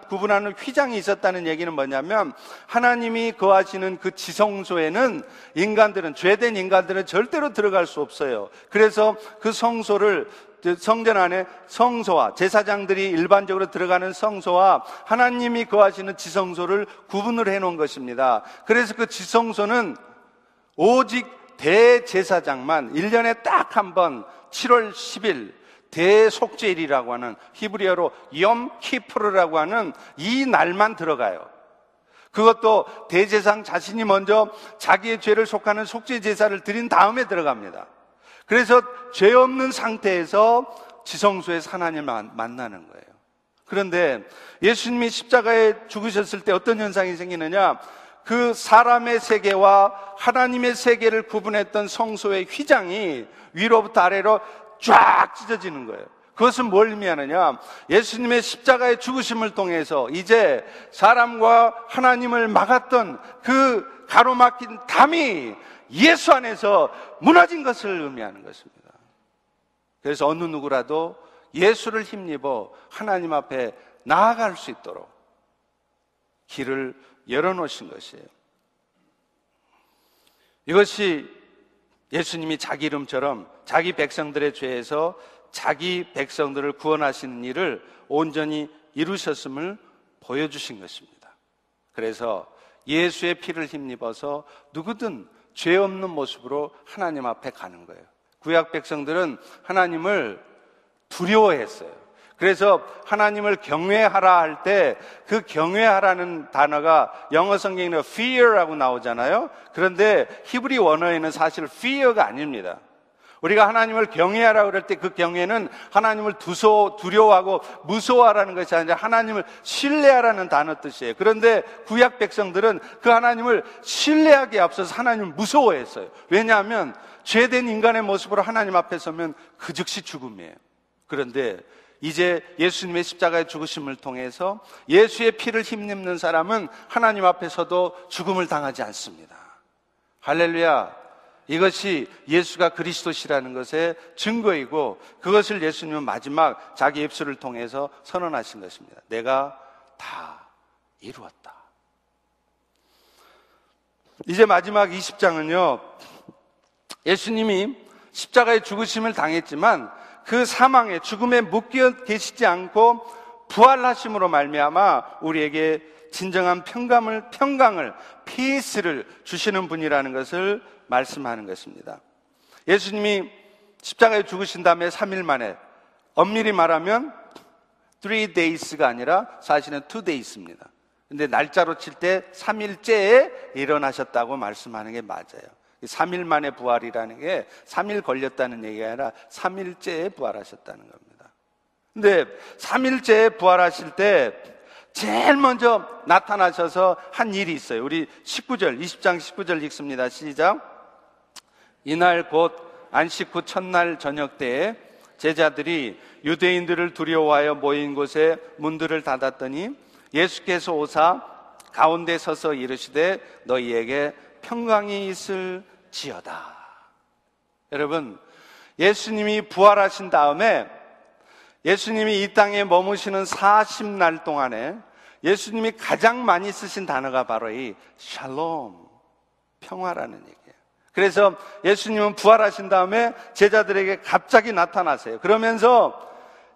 구분하는 휘장이 있었다는 얘기는 뭐냐면 하나님이 거하시는 그 지성소에는 인간들은 죄된 인간들은 절대로 들어갈 수 없어요. 그래서 그 성소를 성전 안에 성소와 제사장들이 일반적으로 들어가는 성소와 하나님이 거하시는 지성소를 구분을 해 놓은 것입니다. 그래서 그 지성소는 오직 대제사장만 1년에 딱 한 번 7월 10일 대속죄일이라고 하는 히브리어로 염 키프르라고 하는 이 날만 들어가요. 그것도 대제상 자신이 먼저 자기의 죄를 속하는 속죄 제사를 드린 다음에 들어갑니다. 그래서 죄 없는 상태에서 지성소에 하나님을 만나는 거예요. 그런데 예수님이 십자가에 죽으셨을 때 어떤 현상이 생기느냐? 그 사람의 세계와 하나님의 세계를 구분했던 성소의 휘장이 위로부터 아래로 쫙 찢어지는 거예요. 그것은 뭘 의미하느냐? 예수님의 십자가의 죽으심을 통해서 이제 사람과 하나님을 막았던 그 가로막힌 담이 예수 안에서 무너진 것을 의미하는 것입니다. 그래서 어느 누구라도 예수를 힘입어 하나님 앞에 나아갈 수 있도록 길을 열어놓으신 것이에요. 이것이 예수님이 자기 이름처럼 자기 백성들의 죄에서 자기 백성들을 구원하시는 일을 온전히 이루셨음을 보여주신 것입니다. 그래서 예수의 피를 힘입어서 누구든 죄 없는 모습으로 하나님 앞에 가는 거예요. 구약 백성들은 하나님을 두려워했어요. 그래서 하나님을 경외하라 할 때 그 경외하라는 단어가 영어 성경에는 fear라고 나오잖아요. 그런데 히브리 원어에는 사실 fear가 아닙니다. 우리가 하나님을 경외하라 그럴 때 그 경외는 하나님을 두서 두려워하고 무서워하라는 것이 아니라 하나님을 신뢰하라는 단어 뜻이에요. 그런데 구약 백성들은 그 하나님을 신뢰하기에 앞서서 하나님을 무서워했어요. 왜냐하면 죄된 인간의 모습으로 하나님 앞에 서면 그 즉시 죽음이에요. 그런데 이제 예수님의 십자가의 죽으심을 통해서 예수의 피를 힘입는 사람은 하나님 앞에서도 죽음을 당하지 않습니다. 할렐루야. 이것이 예수가 그리스도시라는 것의 증거이고 그것을 예수님은 마지막 자기 입술을 통해서 선언하신 것입니다. 내가 다 이루었다. 이제 마지막 20장은요. 예수님이 십자가의 죽으심을 당했지만 그 사망에 죽음에 묶여 계시지 않고 부활하심으로 말미암아 우리에게 진정한 평강을 평강을 피스를 주시는 분이라는 것을 말씀하는 것입니다. 예수님이 십자가에 죽으신 다음에 3일 만에 엄밀히 말하면 3 days가 아니라 사실은 2 days입니다. 근데 날짜로 칠 때 3일째에 일어나셨다고 말씀하는 게 맞아요. 3일 만에 부활이라는 게 3일 걸렸다는 얘기가 아니라 3일째에 부활하셨다는 겁니다. 근데 3일째에 부활하실 때 제일 먼저 나타나셔서 한 일이 있어요. 우리 19절, 20장 19절 읽습니다. 시작. 이날 곧 안식 후 첫날 저녁 때에 제자들이 유대인들을 두려워하여 모인 곳에 문들을 닫았더니 예수께서 오사 가운데 서서 이르시되 너희에게 평강이 있을지어다. 여러분, 예수님이 부활하신 다음에 예수님이 이 땅에 머무시는 40날 동안에 예수님이 가장 많이 쓰신 단어가 바로 이 샬롬, 평화라는 얘기. 그래서 예수님은 부활하신 다음에 제자들에게 갑자기 나타나세요. 그러면서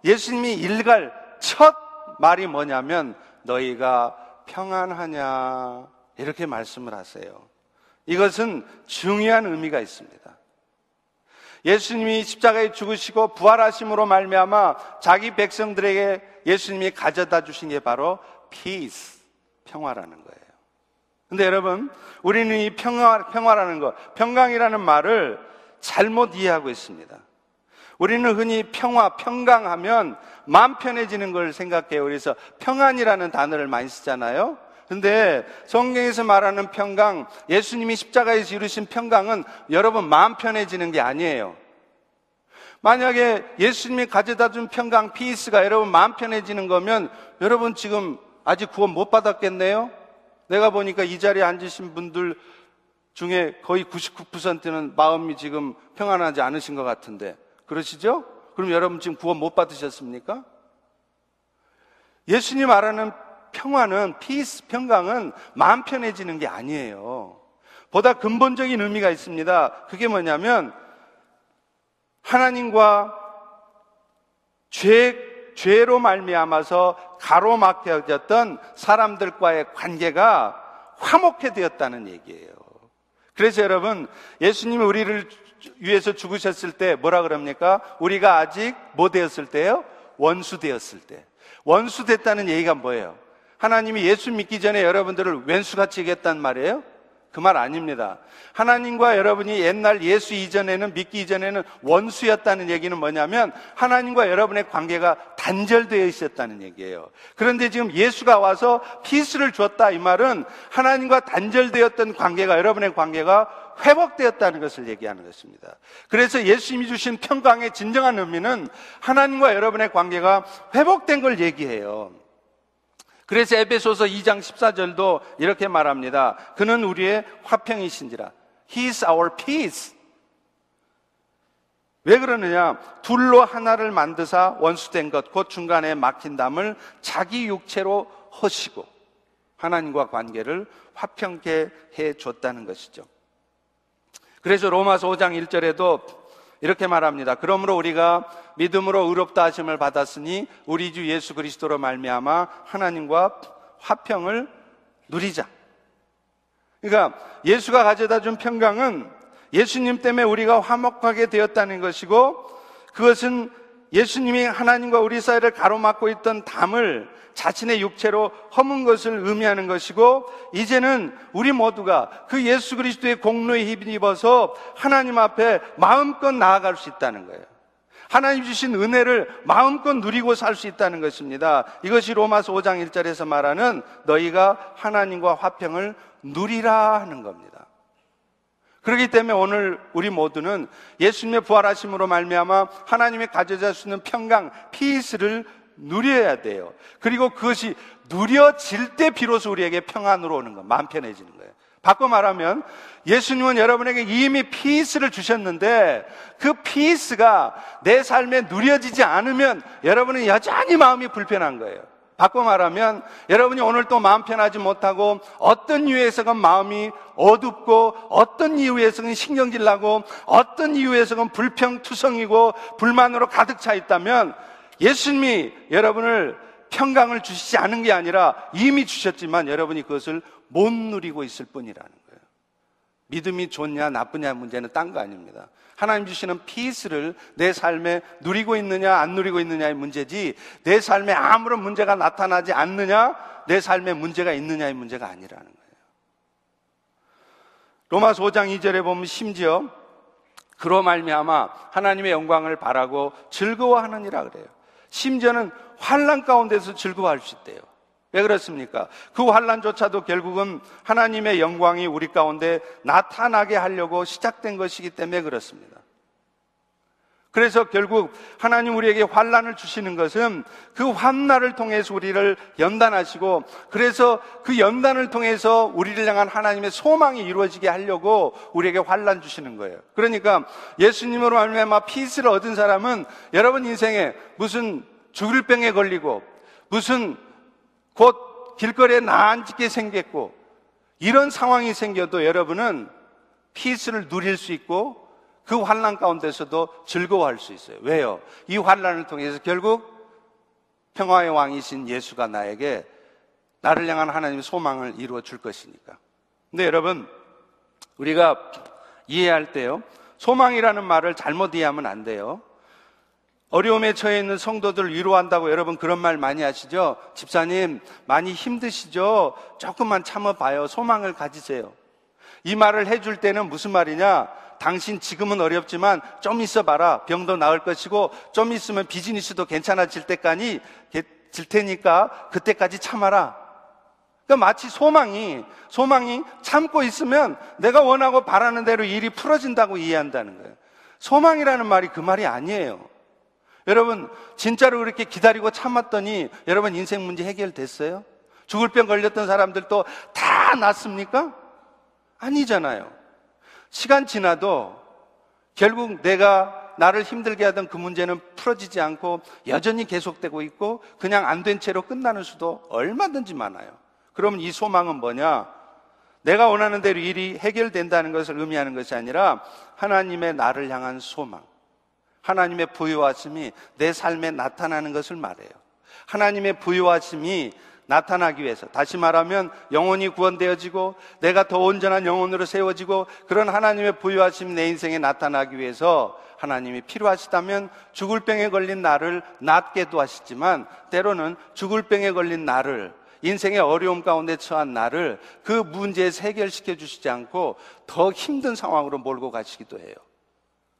예수님이 일갈 첫 말이 뭐냐면 너희가 평안하냐 이렇게 말씀을 하세요. 이것은 중요한 의미가 있습니다. 예수님이 십자가에 죽으시고 부활하심으로 말미암아 자기 백성들에게 예수님이 가져다 주신 게 바로 peace, 평화라는 거예요. 근데 여러분, 우리는 이 평화, 평화라는 것, 평강이라는 말을 잘못 이해하고 있습니다. 우리는 흔히 평화, 평강하면 마음 편해지는 걸 생각해요. 그래서 평안이라는 단어를 많이 쓰잖아요. 근데 성경에서 말하는 평강, 예수님이 십자가에서 이루신 평강은 여러분 마음 편해지는 게 아니에요. 만약에 예수님이 가져다 준 평강, 피스가 여러분 마음 편해지는 거면 여러분 지금 아직 구원 못 받았겠네요? 내가 보니까 이 자리에 앉으신 분들 중에 거의 99%는 마음이 지금 평안하지 않으신 것 같은데 그러시죠? 그럼 여러분 지금 구원 못 받으셨습니까? 예수님 말하는 평화는 피스 평강은 마음 편해지는 게 아니에요. 보다 근본적인 의미가 있습니다. 그게 뭐냐면 하나님과 죄 죄로 말미암아서 가로막혀졌던 사람들과의 관계가 화목해 되었다는 얘기예요. 그래서 여러분 예수님이 우리를 위해서 죽으셨을 때 뭐라 그럽니까? 우리가 아직 뭐 되었을 때요? 원수 되었을 때. 원수 됐다는 얘기가 뭐예요? 하나님이 예수 믿기 전에 여러분들을 왼수같이 얘기했단 말이에요? 그 말 아닙니다. 하나님과 여러분이 옛날 예수 이전에는 믿기 이전에는 원수였다는 얘기는 뭐냐면 하나님과 여러분의 관계가 단절되어 있었다는 얘기예요. 그런데 지금 예수가 와서 피스를 줬다 이 말은 하나님과 단절되었던 관계가 여러분의 관계가 회복되었다는 것을 얘기하는 것입니다. 그래서 예수님이 주신 평강의 진정한 의미는 하나님과 여러분의 관계가 회복된 걸 얘기해요. 그래서 에베소서 2장 14절도 이렇게 말합니다. 그는 우리의 화평이신지라. He is our peace. 왜 그러느냐? 둘로 하나를 만드사 원수된 것, 곧 중간에 막힌 담을 자기 육체로 허시고 하나님과 관계를 화평케 해 줬다는 것이죠. 그래서 로마서 5장 1절에도 이렇게 말합니다. 그러므로 우리가 믿음으로 의롭다 하심을 받았으니 우리 주 예수 그리스도로 말미암아 하나님과 화평을 누리자. 그러니까 예수가 가져다 준 평강은 예수님 때문에 우리가 화목하게 되었다는 것이고 그것은 예수님이 하나님과 우리 사이를 가로막고 있던 담을 자신의 육체로 허문 것을 의미하는 것이고 이제는 우리 모두가 그 예수 그리스도의 공로에 힘입어서 하나님 앞에 마음껏 나아갈 수 있다는 거예요. 하나님 주신 은혜를 마음껏 누리고 살 수 있다는 것입니다. 이것이 로마서 5장 1절에서 말하는 너희가 하나님과 화평을 누리라 하는 겁니다. 그렇기 때문에 오늘 우리 모두는 예수님의 부활하심으로 말미암아 하나님이 가져다 주는 평강, peace를 누려야 돼요. 그리고 그것이 누려질 때 비로소 우리에게 평안으로 오는 거, 마음 편해지는 거예요. 바꿔 말하면 예수님은 여러분에게 이미 peace를 주셨는데 그 peace가 내 삶에 누려지지 않으면 여러분은 여전히 마음이 불편한 거예요. 바꿔 말하면 여러분이 오늘 또 마음 편하지 못하고 어떤 이유에서건 마음이 어둡고 어떤 이유에서건 신경질 나고 어떤 이유에서건 불평투성이고 불만으로 가득 차 있다면 예수님이 여러분을 평강을 주시지 않은 게 아니라 이미 주셨지만 여러분이 그것을 못 누리고 있을 뿐이라는 거예요. 믿음이 좋냐 나쁘냐 문제는 딴 거 아닙니다. 하나님 주시는 피스를 내 삶에 누리고 있느냐 안 누리고 있느냐의 문제지 내 삶에 아무런 문제가 나타나지 않느냐 내 삶에 문제가 있느냐의 문제가 아니라는 거예요. 로마서 5장 2절에 보면 심지어 그로 말미암아 하나님의 영광을 바라고 즐거워하느니라 그래요. 심지어는 환란 가운데서 즐거워할 수 있대요. 왜 그렇습니까? 그 환란조차도 결국은 하나님의 영광이 우리 가운데 나타나게 하려고 시작된 것이기 때문에 그렇습니다. 그래서 결국 하나님 우리에게 환란을 주시는 것은 그 환난을 통해서 우리를 연단하시고 그래서 그 연단을 통해서 우리를 향한 하나님의 소망이 이루어지게 하려고 우리에게 환란 주시는 거예요. 그러니까 예수님으로 말미암아 peace를 얻은 사람은 여러분 인생에 무슨 죽을 병에 걸리고 무슨 곧 길거리에 나앉게 생겼고 이런 상황이 생겨도 여러분은 peace를 누릴 수 있고 그 환란 가운데서도 즐거워할 수 있어요. 왜요? 이 환란을 통해서 결국 평화의 왕이신 예수가 나에게 나를 향한 하나님의 소망을 이루어 줄 것이니까. 근데 여러분, 우리가 이해할 때요, 소망이라는 말을 잘못 이해하면 안 돼요. 어려움에 처해 있는 성도들을 위로한다고 여러분 그런 말 많이 하시죠? 집사님, 많이 힘드시죠? 조금만 참아봐요. 소망을 가지세요. 이 말을 해줄 때는 무슨 말이냐? 당신 지금은 어렵지만 좀 있어 봐라. 병도 나을 것이고 좀 있으면 비즈니스도 괜찮아질 때까지 질 테니까 그때까지 참아라. 그러니까 마치 소망이 소망이 참고 있으면 내가 원하고 바라는 대로 일이 풀어진다고 이해한다는 거예요. 소망이라는 말이 그 말이 아니에요. 여러분 진짜로 그렇게 기다리고 참았더니 여러분 인생 문제 해결됐어요? 죽을 병 걸렸던 사람들도 다 낫습니까? 아니잖아요. 시간 지나도 결국 내가 나를 힘들게 하던 그 문제는 풀어지지 않고 여전히 계속되고 있고 그냥 안 된 채로 끝나는 수도 얼마든지 많아요. 그러면 이 소망은 뭐냐? 내가 원하는 대로 일이 해결된다는 것을 의미하는 것이 아니라 하나님의 나를 향한 소망. 하나님의 부여하심이 내 삶에 나타나는 것을 말해요. 하나님의 부여하심이 나타나기 위해서 다시 말하면 영혼이 구원되어지고 내가 더 온전한 영혼으로 세워지고 그런 하나님의 부여하심이 내 인생에 나타나기 위해서 하나님이 필요하시다면 죽을 병에 걸린 나를 낫게도 하시지만 때로는 죽을 병에 걸린 나를 인생의 어려움 가운데 처한 나를 그 문제에서 해결시켜 주시지 않고 더 힘든 상황으로 몰고 가시기도 해요.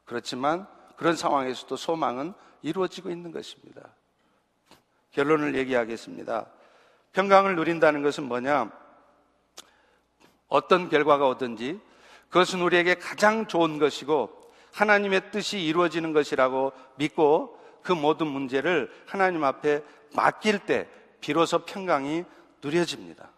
그렇지만 그런 상황에서도 소망은 이루어지고 있는 것입니다. 결론을 얘기하겠습니다. 평강을 누린다는 것은 뭐냐? 어떤 결과가 오든지 그것은 우리에게 가장 좋은 것이고 하나님의 뜻이 이루어지는 것이라고 믿고 그 모든 문제를 하나님 앞에 맡길 때 비로소 평강이 누려집니다.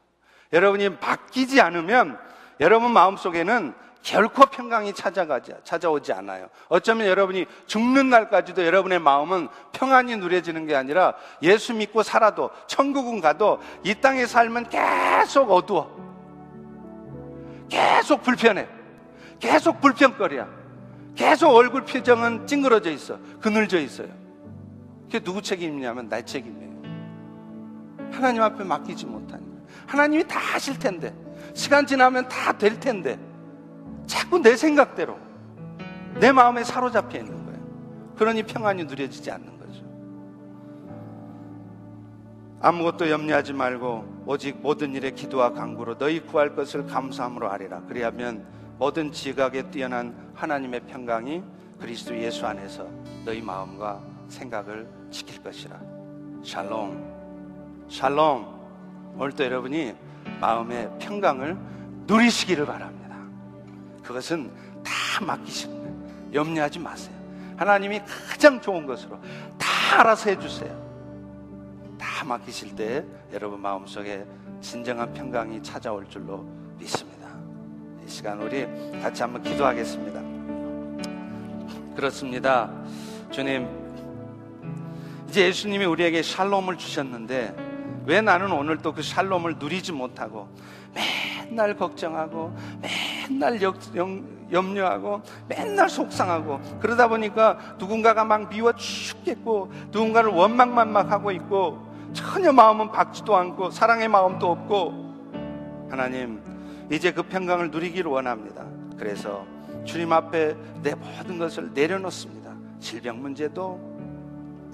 여러분이 맡기지 않으면 여러분 마음속에는 결코 평강이 찾아가지, 찾아오지 않아요. 어쩌면 여러분이 죽는 날까지도 여러분의 마음은 평안이 누려지는 게 아니라 예수 믿고 살아도 천국은 가도 이 땅의 삶은 계속 어두워. 계속 불편해. 계속 불편거리야. 계속 얼굴 표정은 찡그러져 있어. 그늘져 있어요. 그게 누구 책임이냐면 내 책임이에요. 하나님 앞에 맡기지 못하니까. 하나님이 다 하실 텐데. 시간 지나면 다 될 텐데. 자꾸 내 생각대로 내 마음에 사로잡혀 있는 거예요. 그러니 평안이 누려지지 않는 거죠. 아무것도 염려하지 말고 오직 모든 일에 기도와 간구로 너희 구할 것을 감사함으로 하리라. 그리하면 모든 지각에 뛰어난 하나님의 평강이 그리스도 예수 안에서 너희 마음과 생각을 지킬 것이라. 샬롬. 샬롬. 오늘도 여러분이 마음의 평강을 누리시기를 바랍니다. 그것은 다 맡기십니다. 염려하지 마세요. 하나님이 가장 좋은 것으로 다 알아서 해주세요. 다 맡기실 때 여러분 마음속에 진정한 평강이 찾아올 줄로 믿습니다. 이 시간 우리 같이 한번 기도하겠습니다. 그렇습니다. 주님, 이제 예수님이 우리에게 샬롬을 주셨는데 왜 나는 오늘 또 그 샬롬을 누리지 못하고 맨날 걱정하고 맨날 역, 염려하고 맨날 속상하고 그러다 보니까 누군가가 막 미워 죽겠고 누군가를 원망만 막 하고 있고 전혀 마음은 박지도 않고 사랑의 마음도 없고 하나님 이제 그 평강을 누리기를 원합니다. 그래서 주님 앞에 내 모든 것을 내려놓습니다. 질병 문제도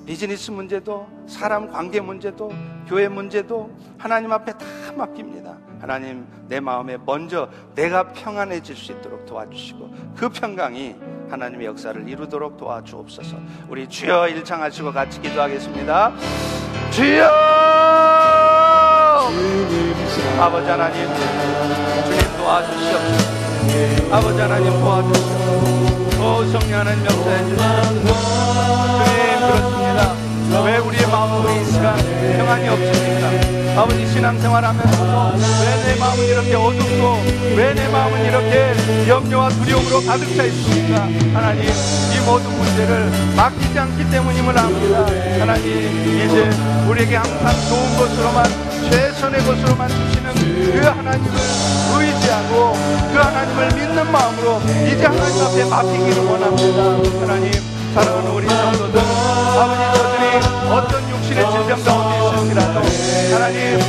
비즈니스 문제도 사람 관계 문제도 교회 문제도 하나님 앞에 다 맡깁니다. 하나님 내 마음에 먼저 내가 평안해질 수 있도록 도와주시고 그 평강이 하나님의 역사를 이루도록 도와주옵소서. 우리 주여 일창하시고 같이 기도하겠습니다. 주여 아버지 하나님 주님 도와주시옵소서. 아버지 하나님 도와주시옵소서. 오 성령 하나님 역사해 주시옵소서. 왜 우리의 마음속에 이 시간 평안이 없습니까? 아버지 신앙생활 하면서도 왜내 마음은 이렇게 어둡고 왜 내 마음은 이렇게 염려와 두려움으로 가득 차 있습니까? 하나님 이 모든 문제를 맡기지 않기 때문임을 압니다. 하나님 이제 우리에게 항상 좋은 것으로만 최선의 것으로만 주시는 그 하나님을 의지하고 그 하나님을 믿는 마음으로 이제 하나님 앞에 맡기기를 원합니다. 하나님 사랑하는 우리 성도들 아버지 어떤 육신의 질병 가운데 있을지라도 하나님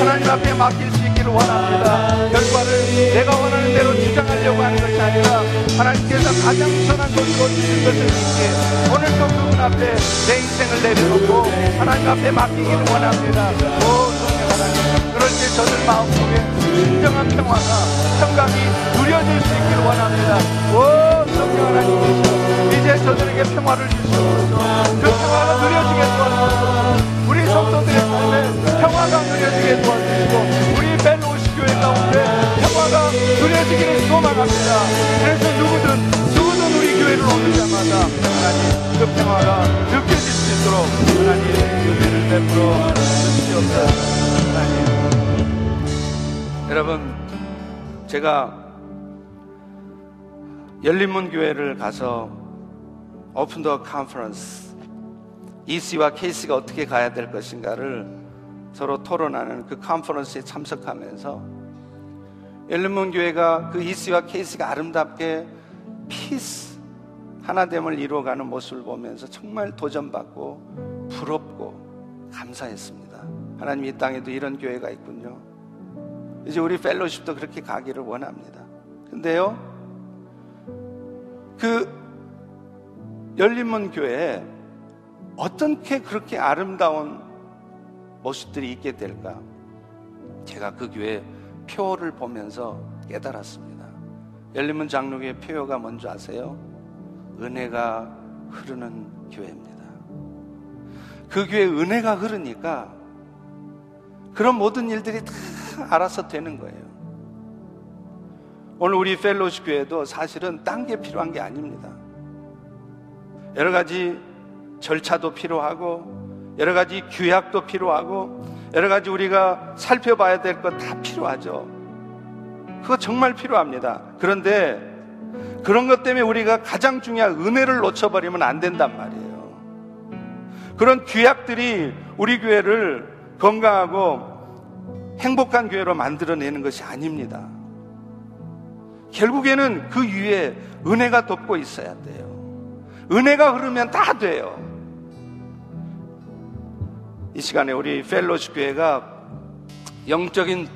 하나님 앞에 맡길 수 있기를 원합니다. 결과를 내가 원하는 대로 주장하려고 하는 것이 아니라 하나님께서 가장 선한 것으로 주신 것을 믿기에 오늘도 그분 앞에 내 인생을 내려놓고 하나님 앞에 맡기기를 원합니다. 오 성령 하나님 그럴 때 저들 마음속에 진정한 평화가 평강이 누려질 수 있기를 원합니다. 오 성령 하나님 이제 저들에게 평화를 주시옵소서. 그 평화가 도와주옵소 누려지게 도와주시고 우리 벨로시 교회 가운데 평화가 누려지기를 소망합니다. 그래서 누구든 누구든 우리 교회를 오는 자마다 하나님 그 평화가 느껴질 수 있도록 하나님 은혜를 베풀어 주시옵소서. 여러분 제가 열린문 교회를 가서 오픈도어 컨퍼런스 EC와 KC가 어떻게 가야 될 것인가를 서로 토론하는 그 컨퍼런스에 참석하면서 열린문 교회가 그 EC와 KC가 아름답게 피스 하나됨을 이루어가는 모습을 보면서 정말 도전받고 부럽고 감사했습니다. 하나님 이 땅에도 이런 교회가 있군요. 이제 우리 펠로십도 그렇게 가기를 원합니다. 근데요, 그 열린문 교회에 어떻게 그렇게 아름다운 모습들이 있게 될까? 제가 그 교회 표를 보면서 깨달았습니다. 열린문 장로교회 표가 뭔지 아세요? 은혜가 흐르는 교회입니다. 그 교회 은혜가 흐르니까 그런 모든 일들이 다 알아서 되는 거예요. 오늘 우리 펠로시 교회도 사실은 딴 게 필요한 게 아닙니다. 여러 가지 절차도 필요하고 여러 가지 규약도 필요하고 여러 가지 우리가 살펴봐야 될 것 다 필요하죠. 그거 정말 필요합니다. 그런데 그런 것 때문에 우리가 가장 중요한 은혜를 놓쳐버리면 안 된단 말이에요. 그런 규약들이 우리 교회를 건강하고 행복한 교회로 만들어내는 것이 아닙니다. 결국에는 그 위에 은혜가 덮고 있어야 돼요. 은혜가 흐르면 다 돼요. 이 시간에 우리 펠로시 교회가 영적인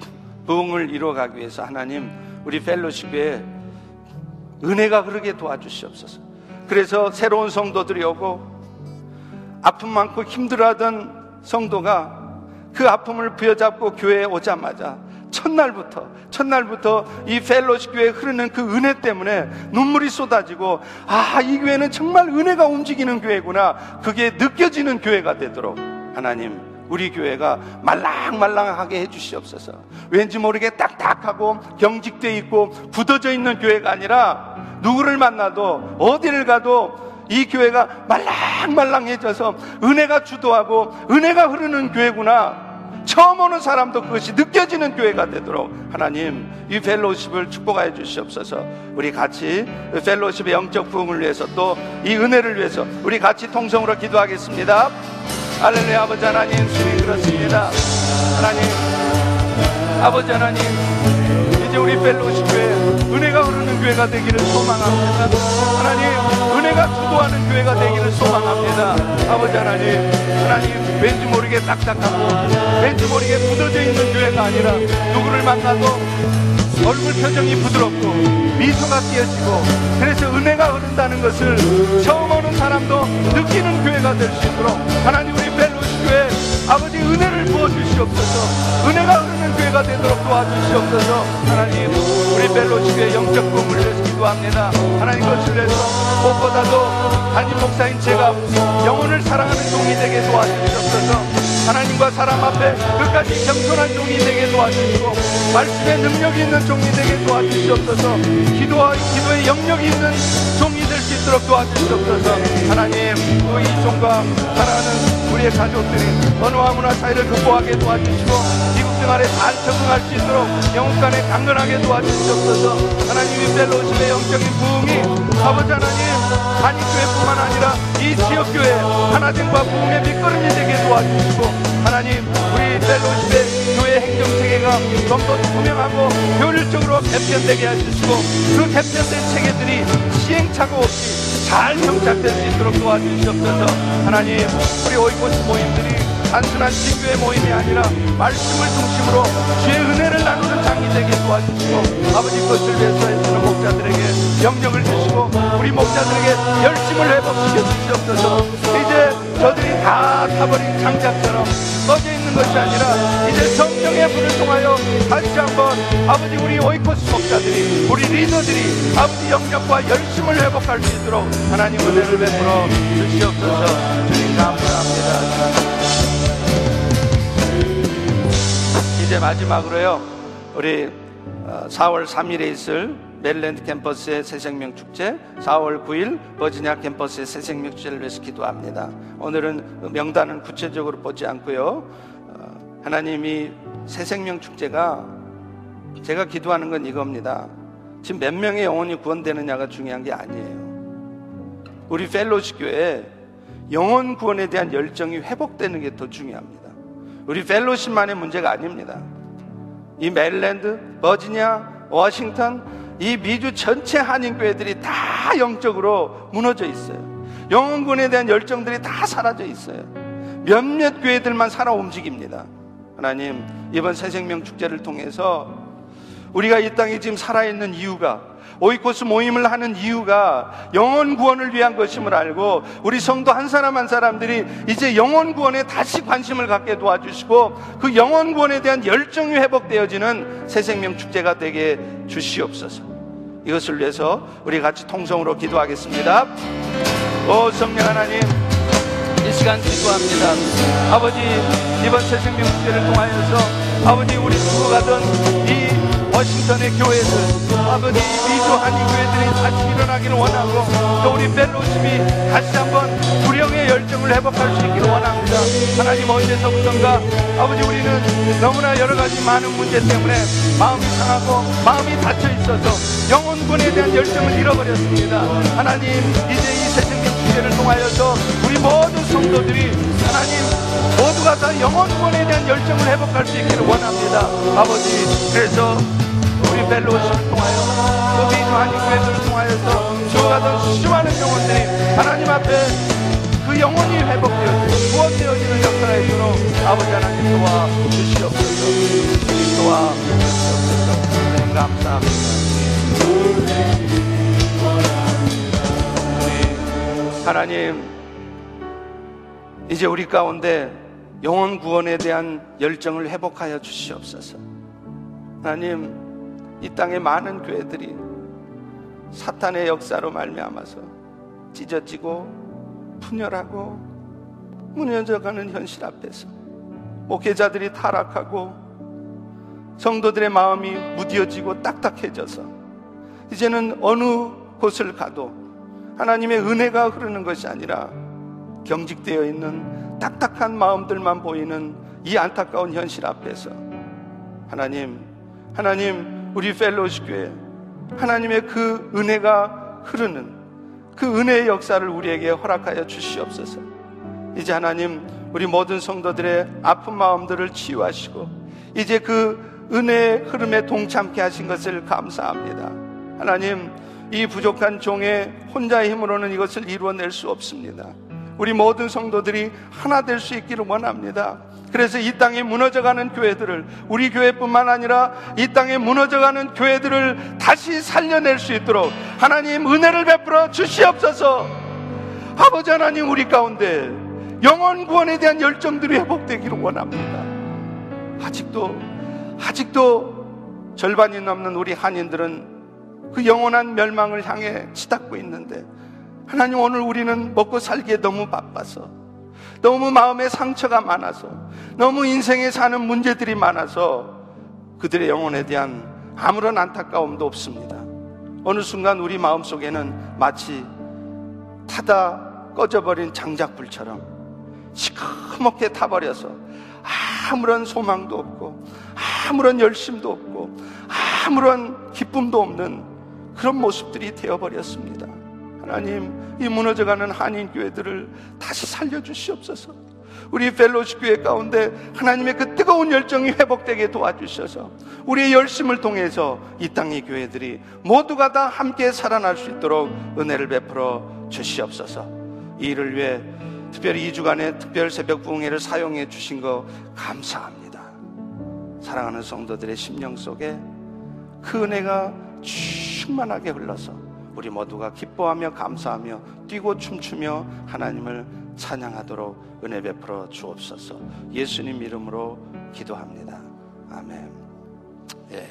부흥을 이루어가기 위해서 하나님 우리 펠로시 교회 은혜가 흐르게 도와주시옵소서. 그래서 새로운 성도들이 오고 아픔 많고 힘들어하던 성도가 그 아픔을 부여잡고 교회에 오자마자 첫날부터 첫날부터 이 펠로시 교회에 흐르는 그 은혜 때문에 눈물이 쏟아지고 아 이 교회는 정말 은혜가 움직이는 교회구나 그게 느껴지는 교회가 되도록 하나님 우리 교회가 말랑말랑하게 해주시옵소서. 왠지 모르게 딱딱하고 경직돼 있고 굳어져 있는 교회가 아니라 누구를 만나도 어디를 가도 이 교회가 말랑말랑해져서 은혜가 주도하고 은혜가 흐르는 교회구나. 처음 오는 사람도 그것이 느껴지는 교회가 되도록 하나님 이 펠로십을 축복하여 주시옵소서. 우리 같이 펠로십의 영적 부흥을 위해서 또 이 은혜를 위해서 우리 같이 통성으로 기도하겠습니다. 할렐루야 아버지 하나님 주님 그렇습니다. 하나님 아버지 하나님 우리 펠로십 교회 은혜가 흐르는 교회가 되기를 소망합니다. 하나님 은혜가 주도하는 교회가 되기를 소망합니다. 아버지 하나님 하나님 왠지 모르게 딱딱하고 왠지 모르게 묻어져 있는 교회가 아니라 누구를 만나도 얼굴 표정이 부드럽고 미소가 띄어지고 그래서 은혜가 흐른다는 것을 처음 오는 사람도 느끼는 교회가 될 수 있도록 하나님 꿈을 위해서 기도합니다. 하나님 것을 위해서 무엇보다도 담임 목사인 제가 영혼을 사랑하는 종이 되게 도와주시옵소서. 하나님과 사람 앞에 끝까지 겸손한 종이 되게 도와주시고 말씀의 능력이 있는 종이 되게 도와주시옵소서. 기도와 기도의 영역이 있는 종이 될 수 있도록 도와주시옵소서. 하나님 그이 종과 사랑하는 우리의 가족들이 언어와 문화 차이를 극복하게 도와주시고 생활에 잘 적응할 수 있도록 영국 간에 강건하게 도와주시옵소서. 하나님이 벨로십의 영적인 부흥이 아버지 하나님 한인교회뿐만 아니라 이 지역교회 하나님과 부흥의 밑거름이 되게 도와주시고 하나님 우리 벨로십의 교회 행정체계가 좀 더 투명하고 효율적으로 개편되게 해주시고 그 개편된 체계들이 시행착오 없이 잘 정착될 수 있도록 도와주시옵소서. 하나님 우리 오이코스 모임들이 단순한 신교의 모임이 아니라 말씀을 중심으로 주의 은혜를 나누는 장이 되게 도와주시고 아버지 것을 위해서 애쓰는 목자들에게 영역을 주시고 우리 목자들에게 열심을 회복시켜 주시옵소서. 이제 저들이 다 타버린 장작처럼 꺼져 있는 것이 아니라 이제 성령의 불을 통하여 다시 한번 아버지 우리 오이코스 목자들이 우리 리더들이 아버지 영역과 열심을 회복할 수 있도록 하나님 은혜를 베풀어 주시옵소서. 주님 감사합니다 이제 마지막으로요 우리 4월 3일에 있을 메릴랜드 캠퍼스의 새생명 축제, 4월 9일 버지니아 캠퍼스의 새생명 축제를 위해서 기도합니다. 오늘은 명단은 구체적으로 보지 않고요. 하나님이 새생명 축제가 제가 기도하는 건 이겁니다. 지금 몇 명의 영혼이 구원되느냐가 중요한 게 아니에요. 우리 펠로시 교회에 영혼 구원에 대한 열정이 회복되는 게 더 중요합니다. 우리 Fellowship만의 문제가 아닙니다. 이 메릴랜드, 버지니아, 워싱턴, 이 미주 전체 한인교회들이 다 영적으로 무너져 있어요. 영혼 구원에 대한 열정들이 다 사라져 있어요. 몇몇 교회들만 살아 움직입니다. 하나님, 이번 새생명 축제를 통해서 우리가 이 땅에 지금 살아있는 이유가 oikos 모임을 하는 이유가 영혼 구원을 위한 것임을 알고 우리 성도 한 사람 한 사람들이 이제 영혼 구원에 다시 관심을 갖게 도와주시고 그 영혼 구원에 대한 열정이 회복되어지는 새 생명 축제가 되게 주시옵소서. 이것을 위해서 우리 같이 통성으로 기도하겠습니다. 오 성령 하나님 이 시간 기도합니다. 아버지 이번 새생명 축제를 통하여서 아버지 우리 죽어가던 이 워싱턴의 교회들 아버지 미주 한인 교회들이 다시 일어나기를 원하고 또 우리 펠로십이 다시 한번 불령의 열정을 회복할 수 있기를 원합니다. 하나님 언제서부턴가 아버지 우리는 너무나 여러 가지 많은 문제 때문에 마음이 상하고 마음이 닫혀 있어서 영혼군에 대한 열정을 잃어버렸습니다. 하나님 이제 이 새생명 축제를 통하여서 모든 성도들이 하나님 모두가 다 영혼권에 대한 열정을 회복할 수 있기를 원합니다. 아버지, 그래서 우리 벨로시를 통하여 또 미주 한인교회들을 통하여서 죽어가던 수많은 영혼들이 하나님 앞에 그 영혼이 회복되어지고 구원되어지는 역사가 있도록 아버지 하나님 도와 주시옵소서. 도와 주시옵소서. 감사합니다. 하나님 이제 우리 가운데 영혼 구원에 대한 열정을 회복하여 주시옵소서. 하나님 이 땅의 많은 교회들이 사탄의 역사로 말미암아서 찢어지고 분열하고 무너져가는 현실 앞에서 목회자들이 타락하고 성도들의 마음이 무뎌지고 딱딱해져서 이제는 어느 곳을 가도 하나님의 은혜가 흐르는 것이 아니라 경직되어 있는 딱딱한 마음들만 보이는 이 안타까운 현실 앞에서 하나님, 하나님, 우리 펠로시 교회, 하나님의 그 은혜가 흐르는 그 은혜의 역사를 우리에게 허락하여 주시옵소서. 이제 하나님, 우리 모든 성도들의 아픈 마음들을 치유하시고, 이제 그 은혜의 흐름에 동참케 하신 것을 감사합니다. 하나님, 이 부족한 종의 혼자의 힘으로는 이것을 이루어낼 수 없습니다. 우리 모든 성도들이 하나 될 수 있기를 원합니다. 그래서 이 땅에 무너져가는 교회들을 우리 교회뿐만 아니라 이 땅에 무너져가는 교회들을 다시 살려낼 수 있도록 하나님 은혜를 베풀어 주시옵소서. 아버지 하나님 우리 가운데 영원 구원에 대한 열정들이 회복되기를 원합니다. 아직도 아직도 절반이 넘는 우리 한인들은 그 영원한 멸망을 향해 치닫고 있는데 하나님 오늘 우리는 먹고 살기에 너무 바빠서 너무 마음에 상처가 많아서 너무 인생에 사는 문제들이 많아서 그들의 영혼에 대한 아무런 안타까움도 없습니다. 어느 순간 우리 마음 속에는 마치 타다 꺼져버린 장작불처럼 시커멓게 타버려서 아무런 소망도 없고 아무런 열심도 없고 아무런 기쁨도 없는 그런 모습들이 되어버렸습니다. 하나님, 이 무너져가는 한인 교회들을 다시 살려주시옵소서. 우리 펠로시 교회 가운데 하나님의 그 뜨거운 열정이 회복되게 도와주셔서 우리의 열심을 통해서 이 땅의 교회들이 모두가 다 함께 살아날 수 있도록 은혜를 베풀어 주시옵소서. 이 일을 위해 특별히 2주간의 특별 새벽 부흥회를 사용해 주신 거 감사합니다. 사랑하는 성도들의 심령 속에 그 은혜가 충만하게 흘러서 우리 모두가 기뻐하며 감사하며 뛰고 춤추며 하나님을 찬양하도록 은혜 베풀어 주옵소서 예수님 이름으로 기도합니다. 아멘.